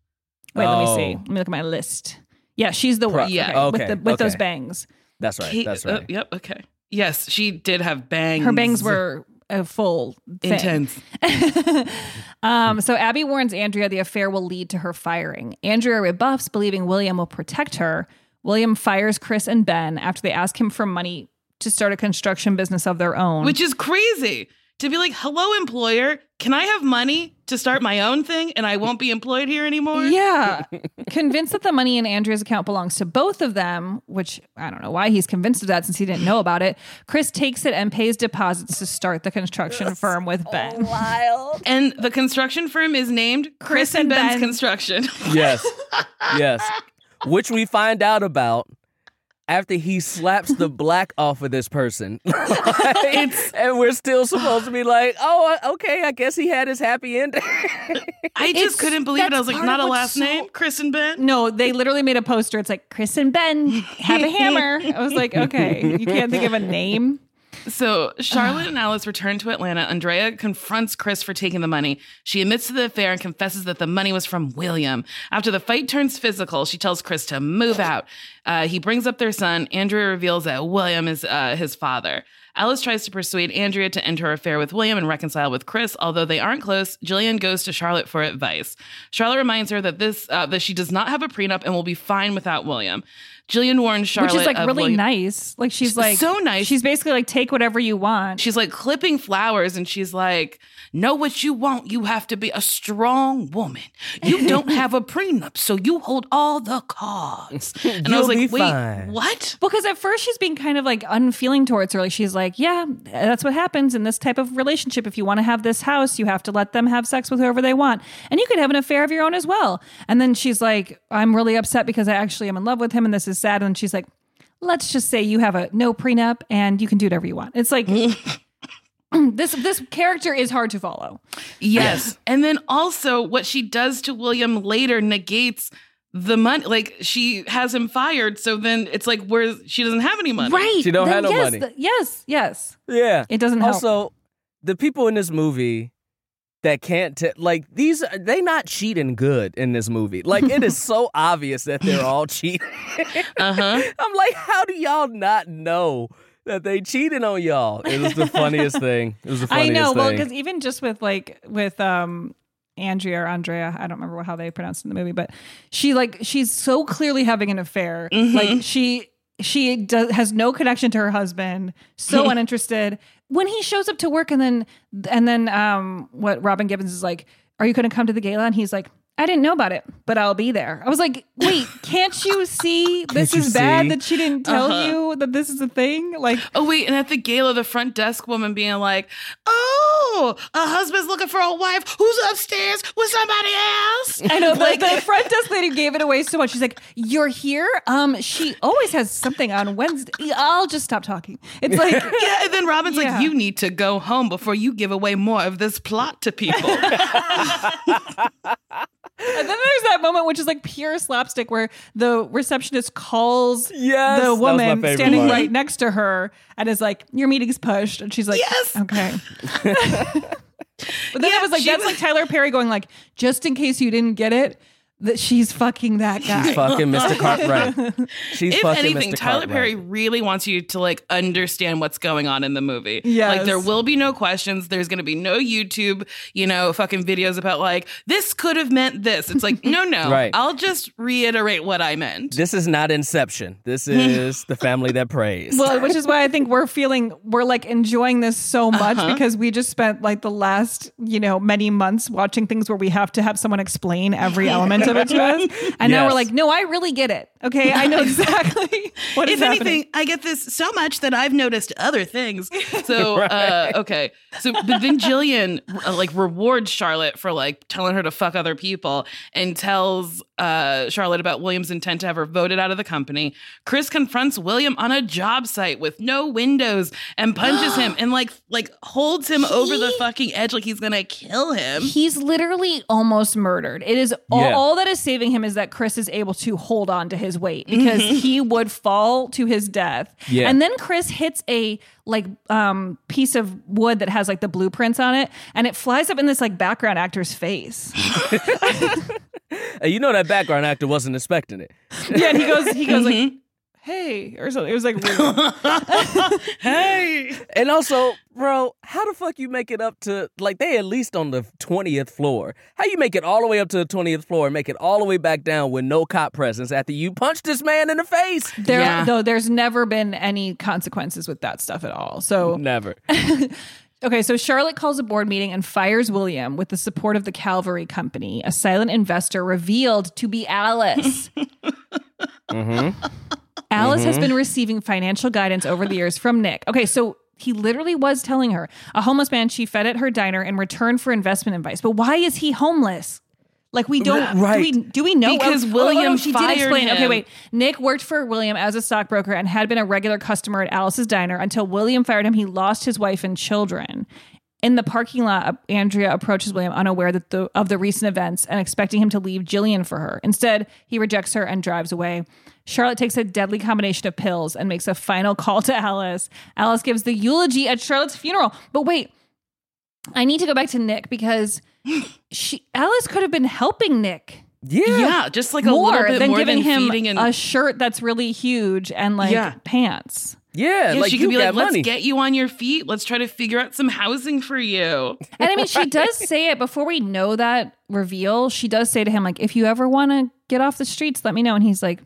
Wait, let me Oh. see. Let me look at my list. Yeah, she's the Pro- wife. yeah. okay, Okay, with, the, with those bangs. That's right. Kate- That's uh, right. yep. Okay. Yes, she did have bangs. Her bangs were a full thing. intense. um, so Abby warns Andrea the affair will lead to her firing. Andrea rebuffs, believing William will protect her. William fires Chris and Ben after they ask him for money to start a construction business of their own. Which is crazy to be like, hello, employer, can I have money to start my own thing and I won't be employed here anymore? Yeah. convinced that the money in Andrea's account belongs to both of them, which I don't know why he's convinced of that since he didn't know about it. Chris takes it and pays deposits to start the construction firm with Ben. Wild. And the construction firm is named Chris, Chris and and Ben's Ben. Construction. Yes. yes. Which we find out about after he slaps the black off of this person. it's and we're still supposed to be like, oh, uh, okay, I guess he had his happy ending. I just It's- couldn't believe it. I was like, not a last so- name, Chris and Ben. No, they literally made a poster. It's like Chris and Ben have a hammer. I was like, okay, you can't think of a name. So Charlotte and Alice return to Atlanta. Andrea confronts Chris for taking the money. She admits to the affair and confesses that the money was from William. After the fight turns physical, she tells Chris to move out. Uh, he brings up their son. Andrea reveals that William is uh, his father. Alice tries to persuade Andrea to end her affair with William and reconcile with Chris. Although they aren't close, Jillian goes to Charlotte for advice. Charlotte reminds her that this uh, that she does not have a prenup and will be fine without William. Jillian warns Charlotte, Which is like really William- nice. Like she's like so nice. She's basically like take whatever you want. She's like clipping flowers and she's like, Know what you want. You have to be a strong woman. You don't have a prenup, so you hold all the cards. And I was like, be Wait, fine." what? Because at first she's being kind of like unfeeling towards her. Like she's like, yeah, that's what happens in this type of relationship. If you want to have this house, you have to let them have sex with whoever they want. And you could have an affair of your own as well. And then she's like, I'm really upset because I actually am in love with him and this is sad. And she's like, let's just say you have a no prenup and you can do whatever you want. It's like this this character is hard to follow. Yes. And then also what she does to William later negates the money. Like she has him fired, so then it's like where she doesn't have any money. Right. She don't Then have no yes, money. th- yes, yes. yeah. It doesn't help. Also, the people in this movie that can't t- like these they not cheating good in this movie. Like it is so obvious that they're all cheating. Uh-huh. I'm like, how do y'all not know that they cheated on y'all? It was the funniest thing. It was the funniest thing. I know. Well, because even just with like with um Andrea or Andrea, I don't remember how they pronounced it in the movie, but she like she's so clearly having an affair. Mm-hmm. Like she she does has no connection to her husband, so uninterested. When he shows up to work and then and then um what Robin Givens is like, "Are you going to come to the gala?" and he's like. I didn't know about it, but I'll be there. I was like, wait, can't you see this you is bad that she didn't tell Uh-huh. you that this is a thing? Like, Oh wait, and at the gala, the front desk woman being like, "Oh, a husband's looking for a wife who's upstairs with somebody else." I know, like the, the front desk lady gave it away so much. She's like, "You're here." Um, she always has something on Wednesday. I'll just stop talking. It's like, Yeah, and then Robin's Yeah. like, "You need to go home before you give away more of this plot to people." and then there's that moment which is like pure slapstick where the receptionist calls Yes, the woman standing right next to her and is like, "Your meeting's pushed," and she's like, Yes. okay." But then Yeah, it was like that's was- like Tyler Perry going like, just in case you didn't get it, that she's fucking that guy. She's fucking Mr. Cartwright. She's if fucking anything, Mr. Tyler Cartwright. Perry really wants you to like understand what's going on in the movie. Yeah, Like there will be no questions. There's going to be no YouTube, you know, fucking videos about like this could have meant this. It's like no, no. Right. I'll just reiterate what I meant. This is not Inception. This is The Family That Preys. Well, which is why I think we're feeling we're like enjoying this so much Uh-huh. because we just spent like the last, you know, many months watching things where we have to have someone explain every element of it to us. And now we're like, no, I really get it. Okay. I know exactly what is if happening. anything, I get this so much that I've noticed other things. So, uh, okay. So, but then Jillian uh, like rewards Charlotte for like telling her to fuck other people and tells uh, Charlotte about William's intent to have her voted out of the company. Chris confronts William on a job site with no windows and punches him and like like holds him over the fucking edge like he's gonna kill him. He's literally almost murdered. It is all, Yeah. all that is saving him is that Chris is able to hold on to his weight because Mhm. he would fall to his death. Yeah. And then Chris hits a like um piece of wood that has like the blueprints on it and it flies up in this like background actor's face. Hey, you know that background actor wasn't expecting it. yeah, and he goes he goes like Mm-hmm. Hey or something. It was like weird. hey. And also, bro, how the fuck you make it up to like they at least on the twentieth floor? How you make it all the way up to the twentieth floor and make it all the way back down with no cop presence after you punched this man in the face? There though there's never been any consequences with that stuff at all. So Never. Okay, so Charlotte calls a board meeting and fires William with the support of the Calvary Company, a silent investor revealed to be Alice. Mm-hmm. Alice has Mhm. been receiving financial guidance over the years from Nick. Okay, so he literally was telling her a homeless man she fed at her diner in return for investment advice. But why is he homeless? Like we don't Right. do we do we know Because Oh, oh, William oh, she fired did explain. Okay, wait. Nick worked for William as a stockbroker and had been a regular customer at Alice's diner until William fired him. He lost his wife and children. In the parking lot, Andrea approaches William unaware that the, of the recent events and expecting him to leave Jillian for her. Instead, he rejects her and drives away. Charlotte takes a deadly combination of pills and makes a final call to Alice. Alice gives the eulogy at Charlotte's funeral. But wait, I need to go back to Nick because she Alice could have been helping Nick. Yeah. Yeah, just like a more little bit than more giving than him and a shirt that's really huge and like Yeah. pants. Yeah, Yeah, like she could be got like, let's get you on your feet. Let's try to figure out some housing for you. And I mean, she does say it before we know that reveal. She does say to him like, "If you ever want to get off the streets, let me know." And he's like,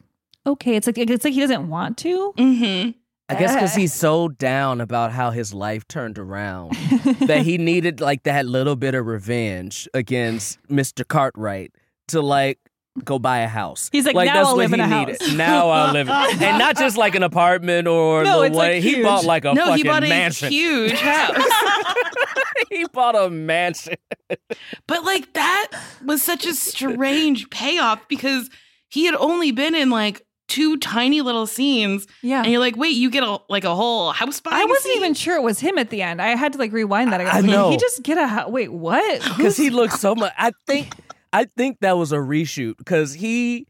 "Okay." It's like it's like he doesn't want to. Mm-hmm. I guess because he's so down about how his life turned around that he needed like that little bit of revenge against Mr. Cartwright to like go buy a house. He's like, "Now I'll live in a house." Now I'll live, in-" and not just like an apartment or No, the it's, like, way he bought like a no, fucking he bought a mansion. huge house. he bought a mansion. but like that was such a strange payoff because he had only been in like two tiny little scenes. Yeah. And you're like, wait, you get a like a whole house buying I wasn't scene? even sure it was him at the end. I had to like rewind that. I was like, know. He just get a wait. What? because he looks so much. I think I think that was a reshoot because he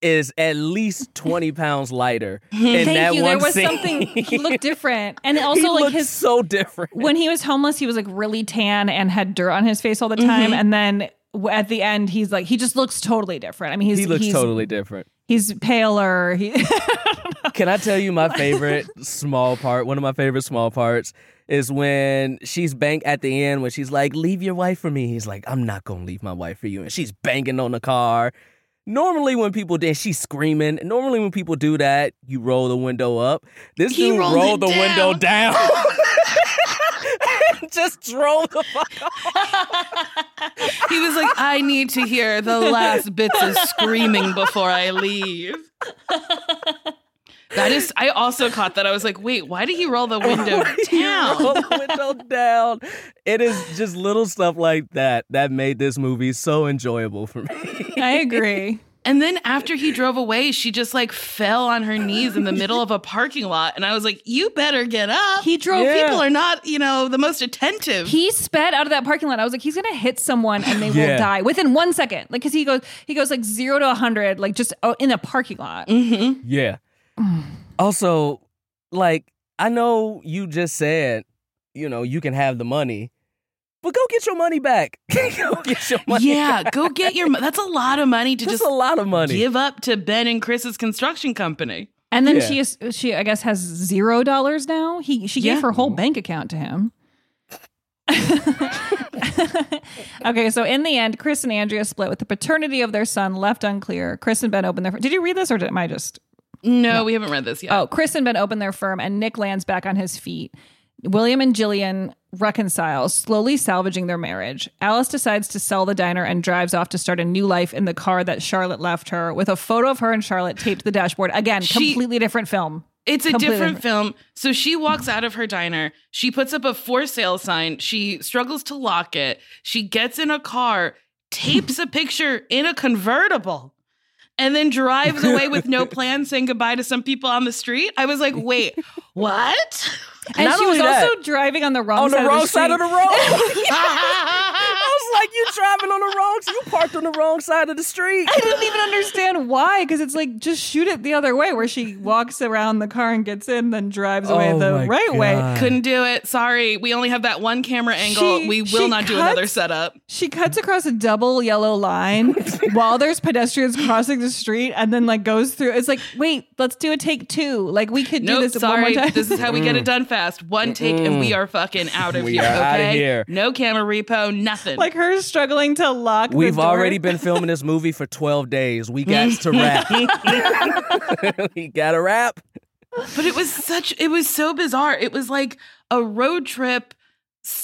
is at least twenty pounds lighter in Thank that you. one There was scene. something. He looked different, and He also like looked his so different. when he was homeless, he was like really tan and had dirt on his face all the time. Mhm. And then at the end, he's like he just looks totally different. I mean, he's he looks he's, totally different. He's paler. He, Can I tell you my favorite small part? One of my favorite small parts is when she's bang at the end when she's like, "Leave your wife for me." He's like, "I'm not gonna leave my wife for you," and she's banging on the car. Normally, when people did, she's screaming. Normally, when people do that, you roll the window up. This He dude rolled rolled it the window down. Just drove the fuck off. He was like, I need to hear the last bits of screaming before I leave. That is, I also caught that. I was like, wait, why did he roll the window down? roll the window down. It is just little stuff like that that made this movie so enjoyable for me. I agree. And then after he drove away, she just like fell on her knees in the middle of a parking lot. And I was like, you better get up. He drove- People are not, you know, the most attentive. he sped out of that parking lot. I was like, he's gonna hit someone and they Yeah. will die within one second. Like, cause he goes, he goes like zero to a hundred, like just oh, in a parking lot. Mm-hmm. Yeah. also, like, I know you just said, you know, you can have the money, But go get your money back. go get your money. yeah, back. go get your. mo- That's a lot of money to That's just a lot of money. give up to Ben and Chris's construction company. And then Yeah. she is she I guess has zero dollars now. He she gave her whole bank account to him. okay, so in the end, Chris and Andrea split with the paternity of their son left unclear. Chris and Ben open their. Did you read this or did, am I just? No, we haven't read this yet. Oh, Chris and Ben open their firm, and Nick lands back on his feet. William and Jillian reconcile, slowly salvaging their marriage. Alice decides to sell the diner and drives off to start a new life in the car that Charlotte left her, with a photo of her and Charlotte taped to the dashboard. Again, She- completely different film. It's a Completely different film. So she walks out of her diner. She puts up a for sale sign. She struggles to lock it. She gets in a car, tapes a picture in a convertible, and then drives away with no plan, saying goodbye to some people on the street. I was like, wait, what? And Not she was that- also driving on the wrong on side the of the side of the road. I was like, you driving on the wrong. You parked on the wrong side of the street. I didn't even understand why, because it's like just shoot it the other way, where she walks around the car and gets in, then drives away Oh the my right way. Couldn't do it. Sorry. We only have that one camera angle. She- we will she not do another setup. She cuts across a double yellow line while there's pedestrians crossing the street, and then like goes through. It's like, wait, let's do a take two. Like we could do Nope, this one more time. This is how we get it mm. done fast. One take and we are fucking out of We here. are outta okay? here. No camera repo, nothing. like her struggling to lock. We've door. already been filming this movie for 12 days. We got to wrap. we got to wrap. but it was such it was so bizarre it was like a road trip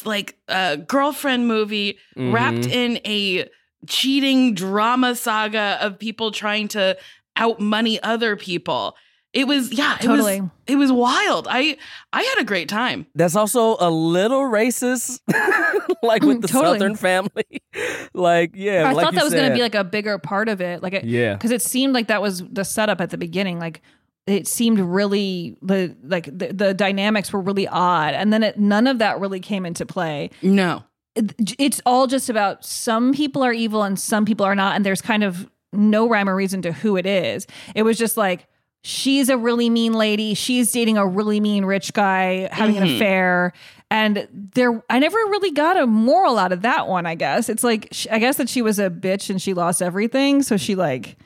like a girlfriend movie wrapped Mhm. in a cheating drama saga of people trying to out money other people it was yeah it Totally. was it was wild i i had a great time That's also a little racist, like with mm, the Totally. Southern family. like, yeah, I like thought you that was going to be like a bigger part of it. Like, it, Yeah. because it seemed like that was the setup at the beginning. Like, it seemed really the like the, the dynamics were really odd, and then it, none of that really came into play. no It- It's all just about some people are evil and some people are not, and there's kind of no rhyme or reason to who it is. It was just like. She's a really mean lady. She's dating a really mean rich guy, having an Mhm. affair, and there. I never really got a moral out of that one. I guess it's like sh- I guess that she was a bitch and she lost everything, so she like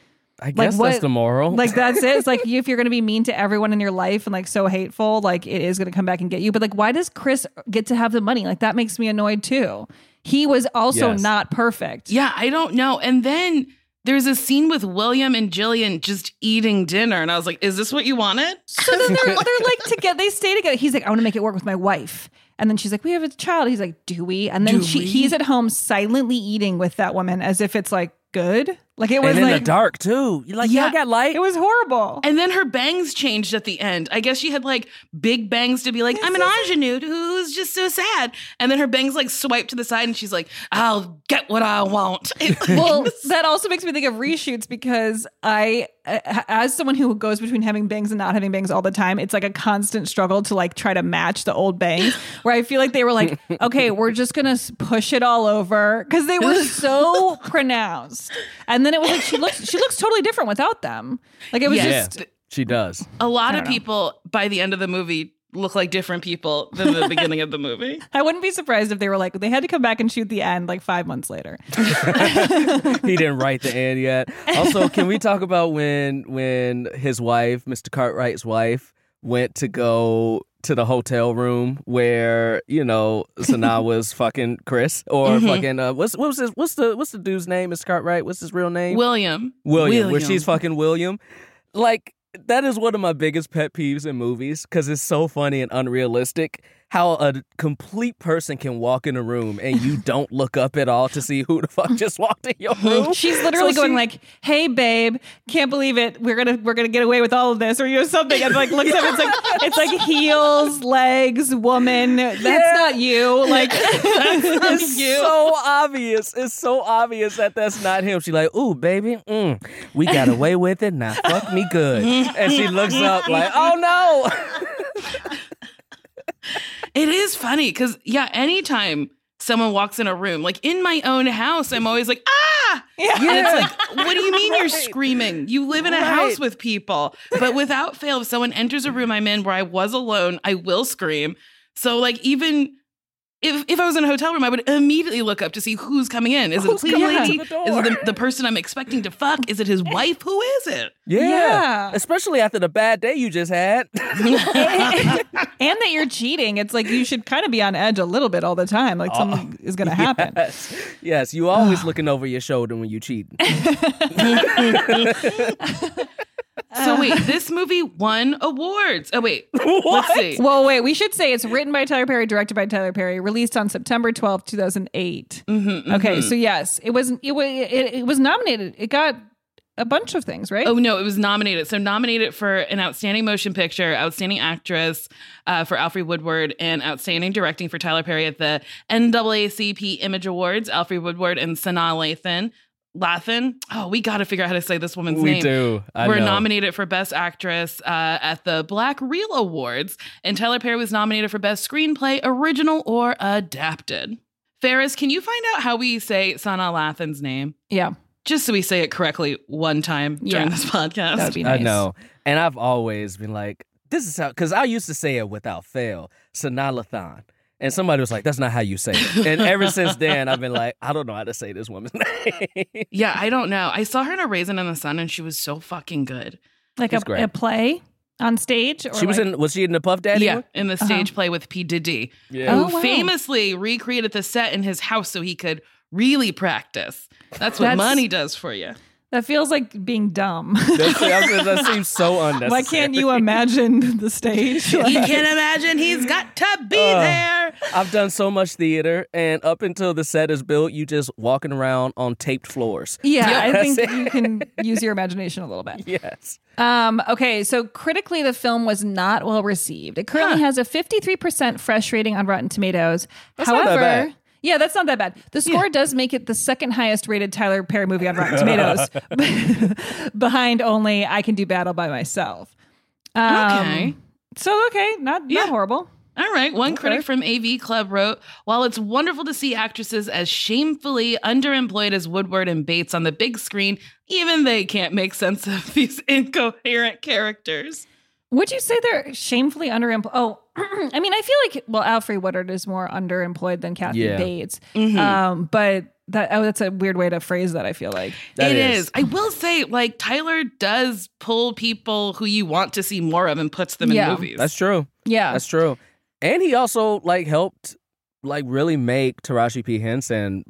I guess what- that's the moral. like that's it. It's like if you're going to be mean to everyone in your life and like so hateful, like it is going to come back and get you. But like, why does Chris get to have the money? Like that makes me annoyed too. He was also Yes. not perfect. yeah i don't know and then there's a scene with william and jillian just eating dinner and i was like is this what you wanted So then they're, they're like together. They stay together. He's like, I want to make it work with my wife. And then she's like, we have a child. He's like, do we? And then she, he's at home silently eating with that woman as if it's like good. Like it was and in like the dark, too. You're like, yeah, Yeah. I got light. it was horrible. And then her bangs changed at the end. I guess she had like big bangs to be like, I'm an ingenue who's just so sad. And then her bangs like swipe to the side and she's like, I'll get what I want. well, that also makes me think of reshoots because I, as someone who goes between having bangs and not having bangs all the time, it's like a constant struggle to like try to match the old bangs. Where I feel like they were like, okay, we're just gonna push it all over because they were so pronounced, and then it was like she looks she looks totally different without them. Like it was yeah, just she does. a lot of don't know. people by the end of the movie look like different people than the beginning of the movie. I wouldn't be surprised if they were like they had to come back and shoot the end like five months later. he didn't write the end yet. Also, can we talk about when when his wife, Mr. Cartwright's wife, went to go to the hotel room where you know Sanaa was fucking Chris or Mhm. fucking uh, what's what was his what's the what's the dude's name? Mr. Cartwright. What's his real name? William. William, where she's fucking William. Like that is one of my biggest pet peeves in movies because it's so funny and unrealistic how a complete person can walk in a room and you don't look up at all to see who the fuck just walked in your room. She's literally So going she- like, "Hey, babe, can't believe it. We're gonna we're gonna get away with all of this," or you know something, and like looks up, it's like it's like heels, legs, woman. That's Yeah. not you. Like that's you. so obvious. It's so obvious that that's not him. She like, ooh, baby, mm, we got away with it. Now fuck me good. And she looks up like, oh no. It is funny because yeah, anytime someone walks in a room, like in my own house, I'm always like, ah! Yeah. And it's like, what do you mean you're screaming? You live in a Right. house with people. But without fail, if someone enters a room I'm in where I was alone, I will scream. So like even if, if I was in a hotel room, I would immediately look up to see who's coming in. Is it a Who's cleaning coming lady? the Is it the, the person I'm expecting to fuck? Is it his wife? Who is it? Yeah. Yeah. Especially after the bad day you just had. and that you're cheating. It's like you should kind of be on edge a little bit all the time. Like something uh, is going to happen. Yes. yes, you always looking over your shoulder when you cheat. So wait, this movie won awards. Oh wait, let's see. Well, wait, we should say it's written by Tyler Perry, directed by Tyler Perry, released on September 12th, 2008. Mm-hmm, Okay, mhm. so yes, it was it was it, it was nominated. It got a bunch of things, right? Oh no, it was nominated. So nominated for an outstanding motion picture, outstanding actress uh, for Alfre Woodard, and outstanding directing for Tyler Perry at the NAACP Image Awards. Alfre Woodard and Sanaa Lathan. Lathan. Oh, we got to figure out how to say this woman's We name. We do. I We're know. nominated for Best Actress uh, at the Black Reel Awards, and Tyler Perry was nominated for Best Screenplay, Original or Adapted. Ferris, can you find out how we say Sanaa Lathan's name? Yeah. Just so we say it correctly one time during Yeah. this podcast. That would be I know. And I've always been like, this is how, because I used to say it without fail, Sanalathan. And somebody was like, that's not how you say it. And ever since then, I've been like, I don't know how to say this woman's name. Yeah, I don't know. I saw her in a Raisin in the Sun, and she was so fucking good. Like a, a play on stage. Or she was like- in, was she in the Puff Daddy? yeah, one? in the uh-huh. stage play with P Diddy, Yeah. who Oh, wow. famously recreated the set in his house so he could really practice. That's what That's- money does for you. That feels like being dumb. That, that seems so unnecessary. Why can't you imagine the stage? You Like- can imagine he's got to be Uh, there. I've done so much theater, and up until the set is built, you just walking around on taped floors. yeah, I think it. you can use your imagination a little bit. Yes. Um, okay, so critically, the film was not well received. It currently has a 53% fresh rating on Rotten Tomatoes. That's not However, that bad. Yeah, that's not that bad. The score does make it the second highest rated Tyler Perry movie on Rotten Tomatoes, behind only I Can Do Bad All by Myself. Um, Okay. So, okay, not, Yeah. not horrible. All right. One critic from AV Club wrote While it's wonderful to see actresses as shamefully underemployed as Woodard and Bates on the big screen, even they can't make sense of these incoherent characters. Would you say they're shamefully underemployed? Oh, I mean, I feel like well, Alfre Woodard is more underemployed than Kathy Yeah. Bates. Mhm. Um, but that oh, that's a weird way to phrase that. I feel like That It is. is. I will say, like, Tyler does pull people who you want to see more of and puts them Yeah. in movies. That's true. yeah, That's true. And he also like helped like really make Taraji P. Henson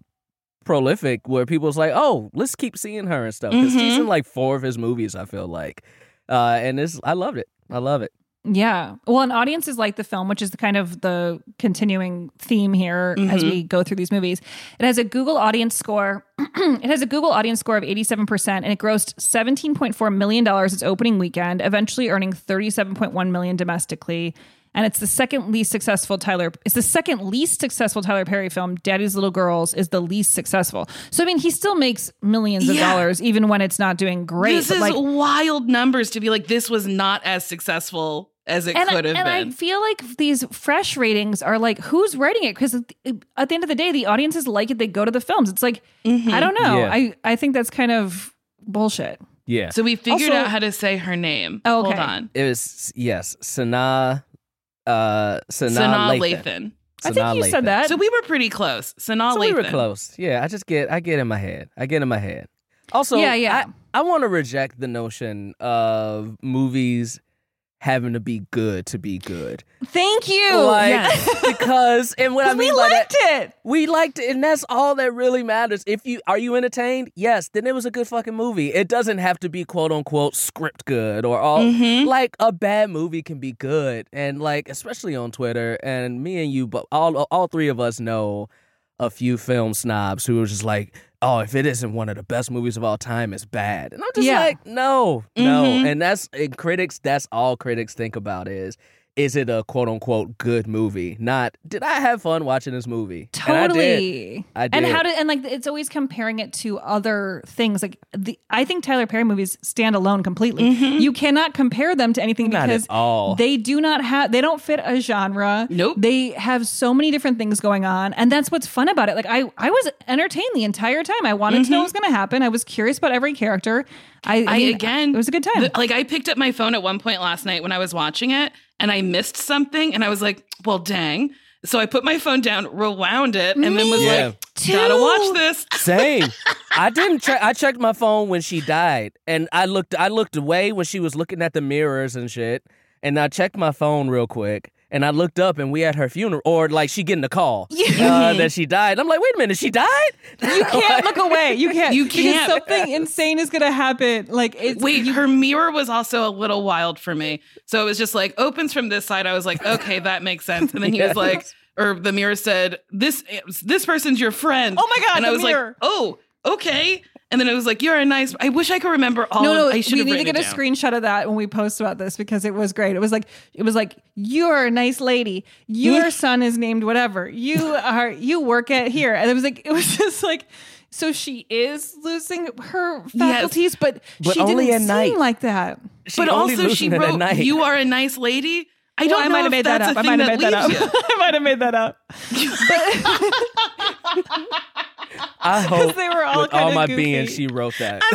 prolific where people's like, oh, let's keep seeing her and stuff. Because she's Mhm. in like four of his movies, I feel like. Uh, and this I loved it. I love it. yeah. Well, and audiences like the film, which is the kind of the continuing theme here as Mhm. we go through these movies. It has a Google audience score. it has a Google audience score of eighty-seven percent, and it grossed seventeen point four million dollars its opening weekend, eventually earning thirty-seven point one million domestically. And it's the second least successful Tyler. It's the second least successful Tyler Perry film. Daddy's Little Girls is the least successful. So I mean, he still makes millions of Yeah. dollars even when it's not doing great. This but, is like, wild numbers to be like, this was not as successful as it and, could have been. and I feel like these fresh ratings are like, who's writing it? Because at the end of the day, the audiences like it. They go to the films. It's like, I mm-hmm. don't know. Yeah. I, I think that's kind of bullshit. Yeah. so we figured Also- out how to say her name. Oh, Hold on. It was yes, Sanaa uh Sanaa, Sanaa Lathan. Lathan. I think Sanaa you said Lathan. that. So we were pretty close. Sanaa So Lathan. we were close. Yeah, I just get I get in my head. I get in my head. Also, Yeah, yeah. I, I want to reject the notion of movies having to be good to be good. Thank you. Like Yes. because and what I mean we by liked that, it. we liked it, and that's all that really matters. If you are you entertained, yes, then it was a good fucking movie. It doesn't have to be quote unquote script good or all Mhm. like a bad movie can be good, and like especially on Twitter. And me and you, but all all three of us know a few film snobs who are just like, oh, if it isn't one of the best movies of all time, it's bad. And I'm just Yeah. like, no, no. Mhm. And that's and critics. That's all critics think about is. Is it a quote unquote good movie? Not did I have fun watching this movie? And I did. Totally. I did. And how did and like it's always comparing it to other things. Like the I think Tyler Perry movies stand alone completely. Mm-hmm. You cannot compare them to anything Not because all. they do not have they don't fit a genre. Nope. They have so many different things going on. And that's what's fun about it. Like I I was entertained the entire time. I wanted to know mm-hmm. what was gonna happen. I was curious about every character. I, I mean, again, it was a good time. the- like I picked up my phone at one point last night when I was watching it, and I missed something, and I was like, "Well, dang." So I put my phone down, rewound it, and then was Me like, gotta watch this. Same. I didn't check. I checked my phone when she died, and I looked. I looked away when she was looking at the mirrors and shit. And I checked my phone real quick, and I looked up, and we at her funeral, or like she getting a call uh, that she died. I'm like, wait a minute, she died? You can't look away. You can't. You can't. something insane is gonna happen. Like it's Wait, her mirror was also a little wild for me. So it was just like opens from this side. I was like, okay, that makes sense. And then he was like, or the mirror said, "This this person's your friend." Oh my God, And I was mirror. like, oh, okay. And then it was like, you're a nice. I wish I could remember all. no, no. of, I should we have need to get a down. screenshot of that when we post about this because it was great. It was like it was like you're a nice lady. Your son is named whatever. You are you work at here, and it was like it was just like. So she is losing her faculties, but, But she only didn't at seem night. like that. but also, she losing it at wrote, "You are a nice lady." I don't I know might have if made that up. a I thing might have that made that up. you. I might have made that up. I hope they were all with all my goofy. being she wrote that.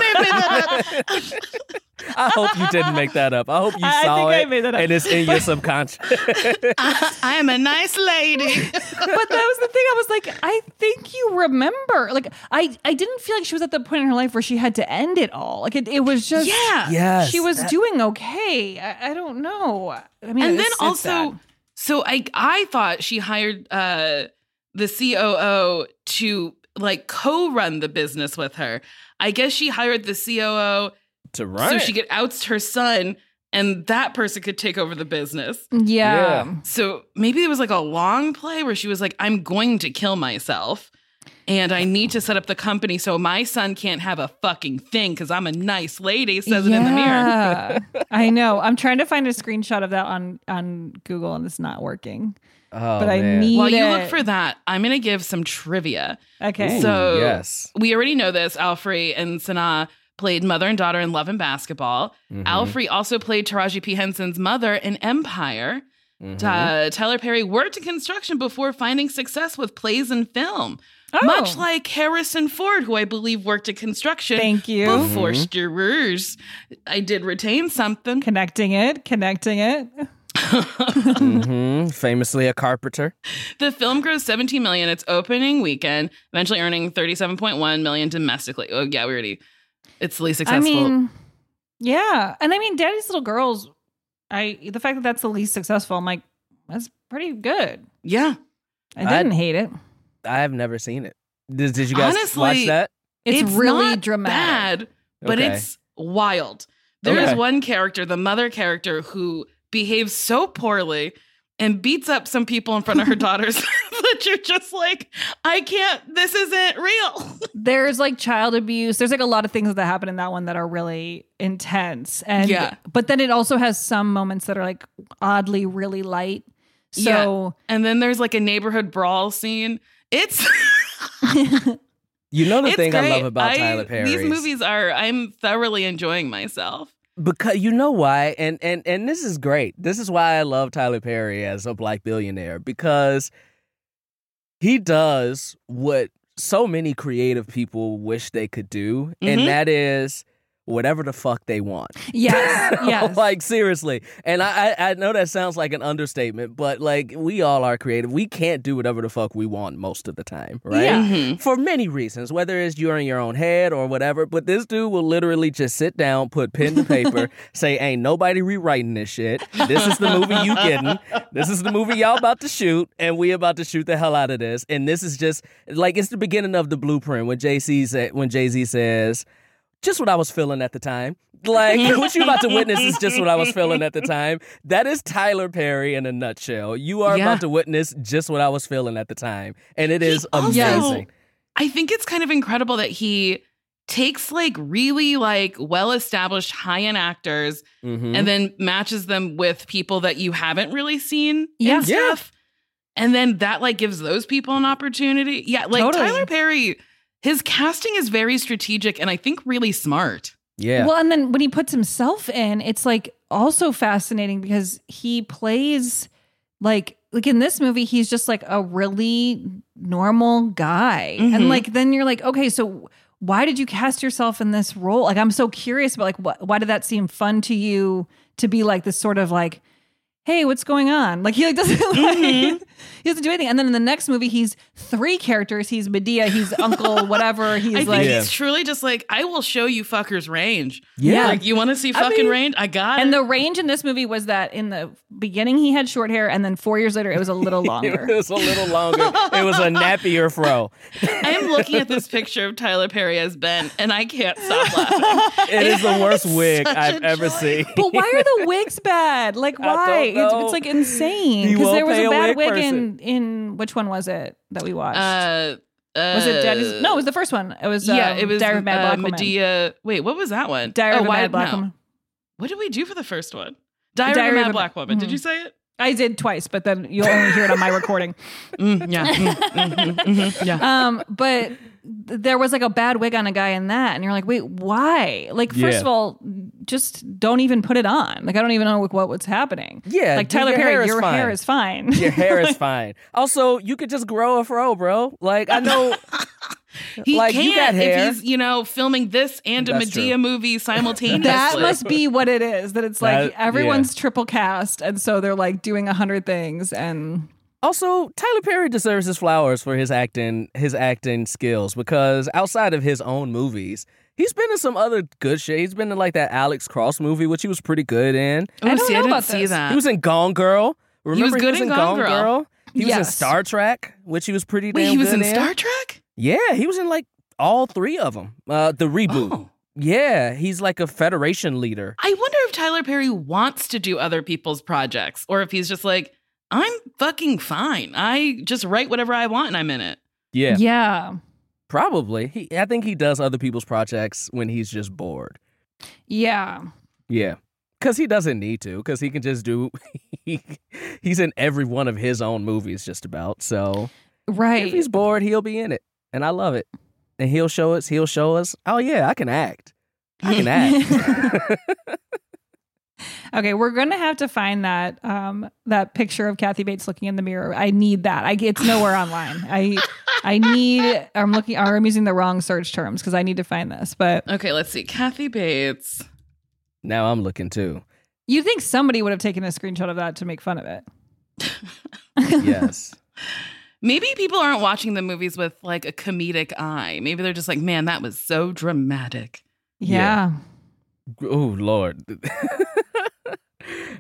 I hope you didn't make that up. I hope you I- I saw I it made that up. and it's in your subconscious. I am a nice lady. but that was the thing. I was like, I think you remember. Like, I, I didn't feel like she was at the point in her life where she had to end it all. Like, it, it was just, Yeah. Yes, she was that- doing okay. I, I don't know. I mean, and it's- then it's also, sad. so I I thought she hired uh the COO to like co-run the business with her. I guess she hired the COO to run so it. she could oust her son and that person could take over the business. yeah. Yeah. So maybe it was like a long play where she was like, I'm going to kill myself. And I need to set up the company so my son can't have a fucking thing because I'm a nice lady, says it in the mirror. I know. I'm trying to find a screenshot of that on on Google and it's not working. Oh, but I man. need While you it. look for that, I'm going to give some trivia. Okay. Ooh, So yes. we already know this. Alfre and Sanaa played mother and daughter in Love and Basketball. Mhm. Alfre also played Taraji P. Henson's mother in Empire. Mhm. Uh, Tyler Perry worked in construction before finding success with plays and film. Oh. Much like Harrison Ford, who I believe worked in construction Thank you. before Star Wars. I did retain something. Connecting it, connecting it. Mhm. Famously a carpenter. The film grossed 17 million its opening weekend, eventually earning 37.1 million domestically. Oh yeah, we already it's the least successful. I mean, yeah, and I mean, Daddy's Little Girls. I the fact that that's the least successful, I'm like, that's pretty good. yeah. I didn't I- hate it. I have never seen it. Did, did you guys Honestly, watch that? It's, really not dramatic. bad, but Okay. it's wild. There is Okay. one character, the mother character, who behaves so poorly and beats up some people in front of her daughters that you're just like, I can't, this isn't real. There's like child abuse. There's like a lot of things that happen in that one that are really intense. And Yeah. but then it also has some moments that are like oddly really light. So And then there's like a neighborhood brawl scene. It's You know the it's thing I love about Tyler Perry. These movies are I'm thoroughly enjoying myself. Because you know why and and and this is great this is why i love tyler perry as a black billionaire because he does what so many creative people wish they could do Mhm. and that is whatever the fuck they want yes, yes. like seriously and I, I i know that sounds like an understatement but like we all are creative we can't do whatever the fuck we want most of the time right Yeah. Mhm. for many reasons, whether it's you're in your own head or whatever. But this dude will literally just sit down, put pen to paper, say, "Ain't nobody rewriting this shit. This is the movie you getting. This is the movie y'all about to shoot, and we about to shoot the hell out of this. And this is just like it's the beginning of the blueprint when Jay Z said when Jay Z says." Just what I was feeling at the time. Like what you're about to witness is just what I was feeling at the time. That is Tyler Perry in a nutshell. You are Yeah. about to witness just what I was feeling at the time, and it is also- amazing. I think it's kind of incredible that he takes like really like well established high end actors Mhm. and then matches them with people that you haven't really seen Yeah. and Yeah. stuff. And then that like gives those people an opportunity. Yeah, like Totally. Tyler Perry, his casting is very strategic and I think really smart. yeah. Well, and then when he puts himself in, it's like also fascinating because he plays like like in this movie, he's just like a really normal guy. Mhm. And like then you're like, okay, so why did you cast yourself in this role? Like I'm so curious about like what why did that seem fun to you to be like this sort of like hey, what's going on? Like he like doesn't Mm-hmm. He doesn't do anything. And then in the next movie, he's three characters. He's Madea. He's Uncle whatever. He's I think like he's truly just like, I will show you fuckers range. Yeah. Like, you want to see I fucking mean- range? I got it. And it. the range in this movie was that in the beginning he had short hair, and then four years later it was a little longer. it was a little longer. it was a nappier fro. I am looking at this picture of Tyler Perry as Ben, and I can't stop laughing. It is the worst wig I've ever seen. but why are the wigs bad? Like why? It's, it's like insane. Because there was a bad wig wig in in which one was it that we watched? Uh, was it Daddy's? uh, No, it was the first one. It was yeah, um, it was Diary of Mad uh, Black Woman. Madea. Wait, what was that one? Diary oh, of Mad Black no. Woman. What did we do for the first one? Diary, Diary of a of Mad Black Woman. Did Mhm. you say it? I did twice, but then you'll only hear it on my recording. Mm, yeah. Mm, mhm, mhm, yeah. Um, but there was like a bad wig on a guy in that, and you're like, wait, why? Like, first Yeah. of all, just don't even put it on. Like, I don't even know what, what's happening. Yeah, like dude, Tyler your Perry, hair your fine. hair is fine. Your hair is fine. Also, you could just grow a fro, bro. Like I know, He like can't you got hair. if he's, you know, filming this and a That's Madea true. movie simultaneously. that must be what it is. That it's like That- everyone's triple cast, and so they're like doing a hundred things, and Also, Tyler Perry deserves his flowers for his acting, his acting skills because outside of his own movies, he's been in some other good shit. He's been in like that Alex Cross movie, which he was pretty good in. Oh, I don't see, know I didn't about see this. that. He was in Gone Girl. Remember he was good he was in Gone Girl. He was in Star Trek, which he was pretty Wait, damn he was good in Star Trek? Yeah, he was in like all three of them. Uh, the reboot. Oh. Yeah, he's like a Federation leader. I wonder if Tyler Perry wants to do other people's projects or if he's just like, I'm fucking fine. I just write whatever I want and I'm in it. Yeah, yeah, probably. He, I think he does other people's projects when he's just bored. yeah. Yeah. Because he doesn't need to, because he can just do. He, he's in every one of his own movies, just about. So Right. if he's bored, he'll be in it, and I love it. And he'll show us. He'll show us. Oh yeah, I can act. I can act. Okay, we're gonna have to find that um that picture of Kathy Bates looking in the mirror. I need that. I it's nowhere online. I I need. I'm looking. I'm using the wrong search terms because I need to find this. But Okay, let's see. Kathy Bates. now I'm looking too. you think somebody would have taken a screenshot of that to make fun of it? Yes. Maybe people aren't watching the movies with like a comedic eye. Maybe they're just like, man, that was so dramatic. Yeah. oh Lord.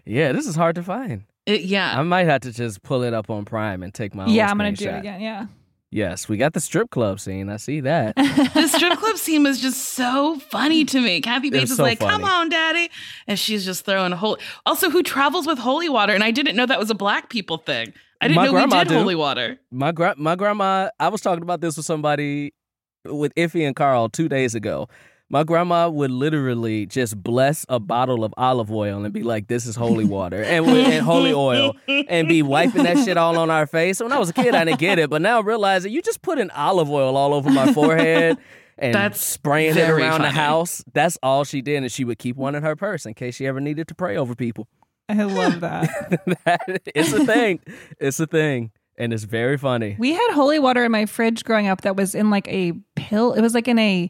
yeah, this is hard to find. It, yeah. I might have to just pull it up on Prime and take my own Yeah, I'm gonna do it again. Yeah. Yes, we got the strip club scene. I see that. the strip club scene was just so funny to me. Kathy Bates is so like, "Come on, daddy," and she's just throwing a whole. Also, who travels with holy water? And I didn't know that was a black people thing. I didn't My know we grandma did do. holy water. My gra- my grandma. I was talking about this with somebody with Iffy and Carl two days ago. My grandma would literally just bless a bottle of olive oil and be like, "This is holy water and, and holy oil," and be wiping that shit all on our face. When I was a kid, I didn't get it, but now I realize that you just put an olive oil all over my forehead and That's spraying it around the house. That's all she did, and she would keep one in her purse in case she ever needed to pray over people. I love that. That- it's a thing. It's a thing, and it's very funny. we had holy water in my fridge growing up that was in like a pill. It was like in a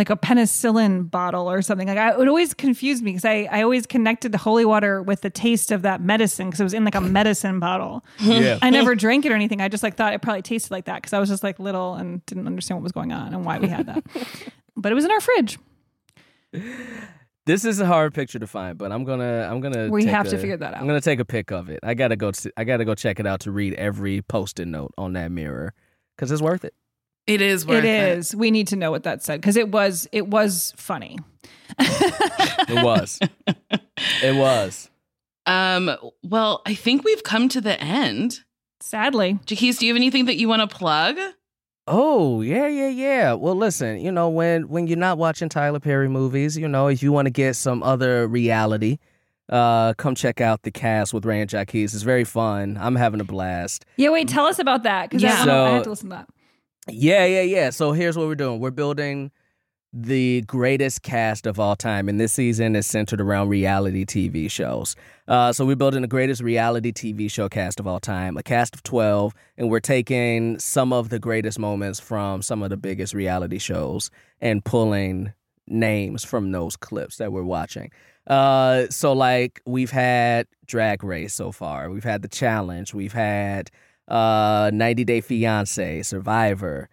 like a penicillin bottle or something. Like I, it always confuse me because I, I always connected the holy water with the taste of that medicine because it was in like a medicine bottle. Yeah. I never drank it or anything. I just like thought it probably tasted like that because I was just like little and didn't understand what was going on and why we had that. but it was in our fridge. This is a hard picture to find, but I'm gonna I'm gonna We take have to figure that out. I'm gonna take a pic of it. I gotta go. To, I gotta go check it out to read every post-it note on that mirror because it's worth it. It is worth It it. is. We need to know what that said because it was it was funny. It was. it was. Um. Well, I think we've come to the end. Sadly, Jacquis, do you have anything that you want to plug? Oh yeah, yeah, yeah. Well, listen, you know when when you're not watching Tyler Perry movies, you know if you want to get some other reality, uh, come check out the cast with Rae and Jacquis. It's very fun. I'm having a blast. Yeah, wait, tell us about that because Yeah. I, wanna- I have to listen to that. Yeah, yeah, yeah. So here's what we're doing. We're building the greatest cast of all time, and this season is centered around reality TV shows. Uh, so we're building the greatest reality TV show cast of all time, a cast of 12, and we're taking some of the greatest moments from some of the biggest reality shows and pulling names from those clips that we're watching. Uh, so like we've had Drag Race so far, we've had the challenge, we've had uh 90 Day Fiance, Survivor,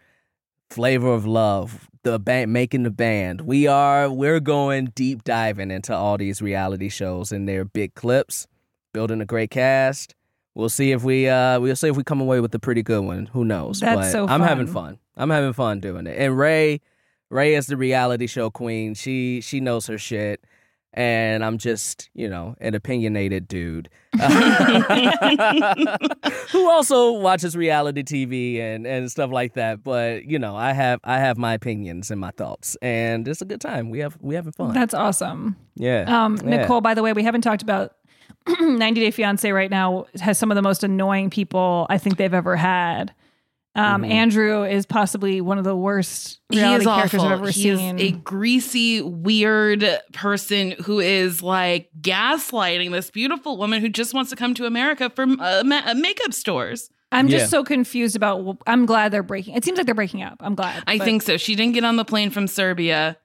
Flavor of Love, the band making the band. We are we're going deep diving into all these reality shows and their big clips, building a great cast. We'll see if we uh we'll see if we come away with a pretty good one. Who knows? That's but so I'm having fun. fun. I'm having fun doing it. And Rae Rae is the reality show queen. She she knows her shit. And I'm just, you know, an opinionated dude who also watches reality TV and, and stuff like that. But you know, I have I have my opinions and my thoughts, and it's a good time. We have we having fun. That's awesome. yeah. Um, yeah. Nicole, by the way, we haven't talked about 90 Day Fiance right now has some of the most annoying people I think they've ever had. Um, Mhm. Andrew is possibly one of the worst He reality is characters awful. I've ever he seen. is a greasy, weird person who is like gaslighting this beautiful woman who just wants to come to America for uh, ma- uh, makeup stores. I'm just Yeah. so confused about. I'm glad they're breaking. It seems like they're breaking up. I'm glad. I but- think so. She didn't get on the plane from Serbia.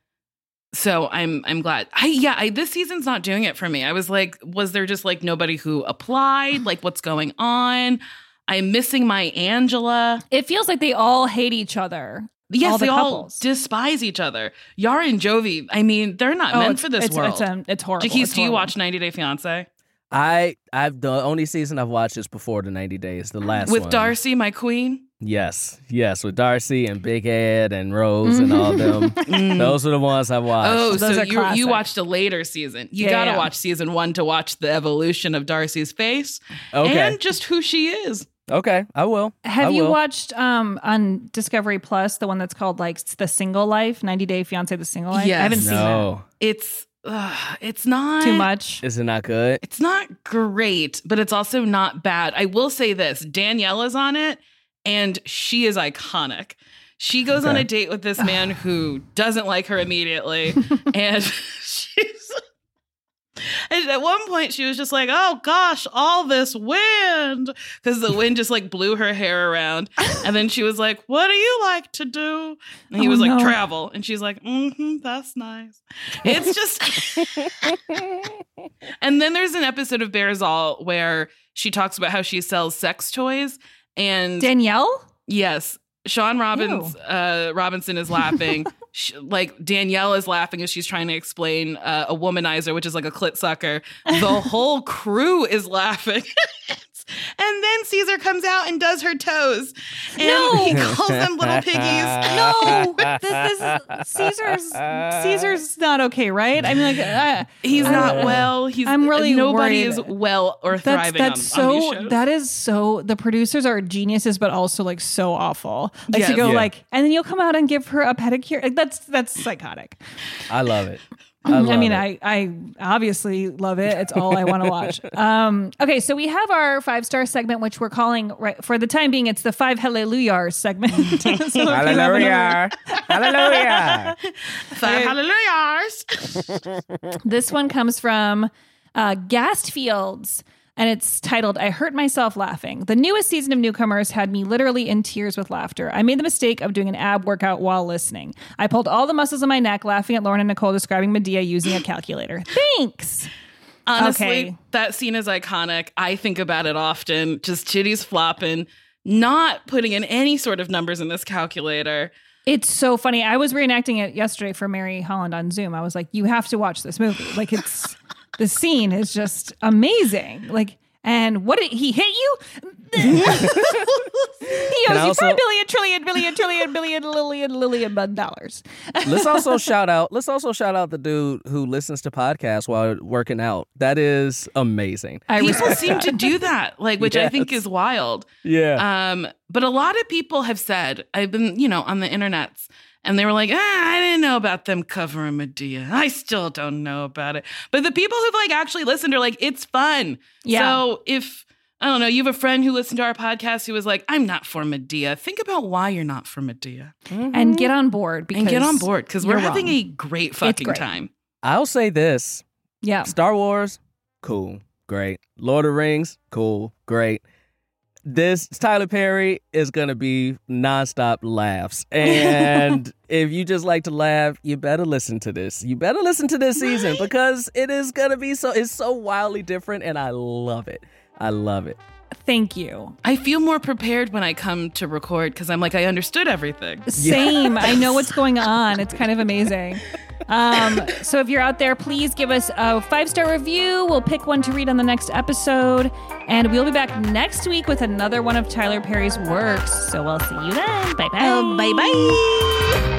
So I'm I'm glad. I yeah, I, this season's not doing it for me. I was like, was there just like nobody who applied? Like what's going on? I'm missing my Angela. It feels like they all hate each other. Yes, all the they couples. all despise each other. Yara and Jovi, I mean, they're not Oh, meant it's- for this it's- world. it's, um, it's horrible. Jacquis, It's do you watch 90 Day Fiance? I I've the only season I've watched is before the 90 days, the last With one. Darcy, my queen? Yes, yes, with Darcy and Big Ed and Rose and all them. Mm. Those are the ones I watched. Oh, Those so you, classic. you watched a later season. You Yeah, got to yeah. watch season one to watch the evolution of Darcy's face Okay. and just who she is. Okay, I will. Have I you will. watched um on Discovery Plus the one that's called like the Single Life, 90 Day Fiance, the Single Life? I haven't seen that. It's uh, it's not Too much. is it not good? It's not great, but it's also not bad. I will say this: Danielle is on it, and she is iconic. She goes on a date with this man who doesn't like her immediately, and she's. And at one point, she was just like, "Oh gosh, all this wind," because the wind just like blew her hair around. And then she was like, "What do you like to do?" And he Oh, was like, no. "Travel." And she's like, "Mm-hmm, that's nice." It's just. and then there's an episode of Bares All where she talks about how she sells sex toys, and Danielle? Yes. Shaun Robbins uh, Robinson is laughing. Sh like Danielle is laughing as she's trying to explain uh, a womanizer, which is like a clit sucker. The whole crew is laughing. and then Caesar comes out and does her toes. And No! he calls them little piggies. No, this, this is Caesar's. Caesar's not okay, right? I mean, like uh, He's I- not well. He's I'm really nobody worried. is well or That's thriving that's on, on these so. shows. that is so. The producers are geniuses, but also like so awful. Like to go Yeah. like, and then you'll come out and give her a pedicure. Like that's that's psychotic. I love it. I, I, mean, it. I I obviously love it. It's all I want to watch. Um, okay, so we have our five star segment, which we're calling right for the time being. It's the five hallelujah segment. So if you have another- Hallelujah. Hallelujah. Five hallelujahs. This one comes from uh, Gast Fields, and it's titled "I Hurt Myself Laughing." The newest season of Newcomers had me literally in tears with laughter. I made the mistake of doing an ab workout while listening. I pulled all the muscles in my neck, laughing at Lauren and Nicole describing Madea using a calculator. Thanks. Honestly, Okay. that scene is iconic. I think about it often. Just titties flopping, not putting in any sort of numbers in this calculator. It's so funny. I was reenacting it yesterday for Mary Holland on Zoom. I was like, "You have to watch this movie. Like, it's the scene is just amazing. Like, and what did he hit you? he owes Can I you also- five billion, trillion, billion, trillion, billion, lillion, lillion dollars. let's also shout out. Let's also shout out the dude who listens to podcasts while working out. That is amazing. I People seem that. to do that, like which I think is wild. Yeah. Um, but a lot of people have said, I've been, you know, on the internets, and they were like, ah, I didn't know about them covering Madea. I still don't know about it. But the people who've like actually listened are like, it's fun. Yeah. So if I don't know, you have a friend who listened to our podcast who was like, I'm not for Madea. Think about why you're not for Madea. and get on board because and get on board because we're having wrong. a great fucking great. time. I'll say this: yeah. Star Wars, cool, great. Lord of the Rings, cool, great. This Tyler Perry is gonna be nonstop laughs, and if you just like to laugh, you better listen to this. You better listen to this season because it is gonna be so. It's so wildly different, and I love it. I love it. Thank you. I feel more prepared when I come to record because I'm like, I understood everything. Same. I know what's going on. It's kind of amazing. Um, so if you're out there, please give us a five star review. We'll pick one to read on the next episode. And we'll be back next week with another one of Tyler Perry's works. So we'll see you then. Bye bye. bye bye.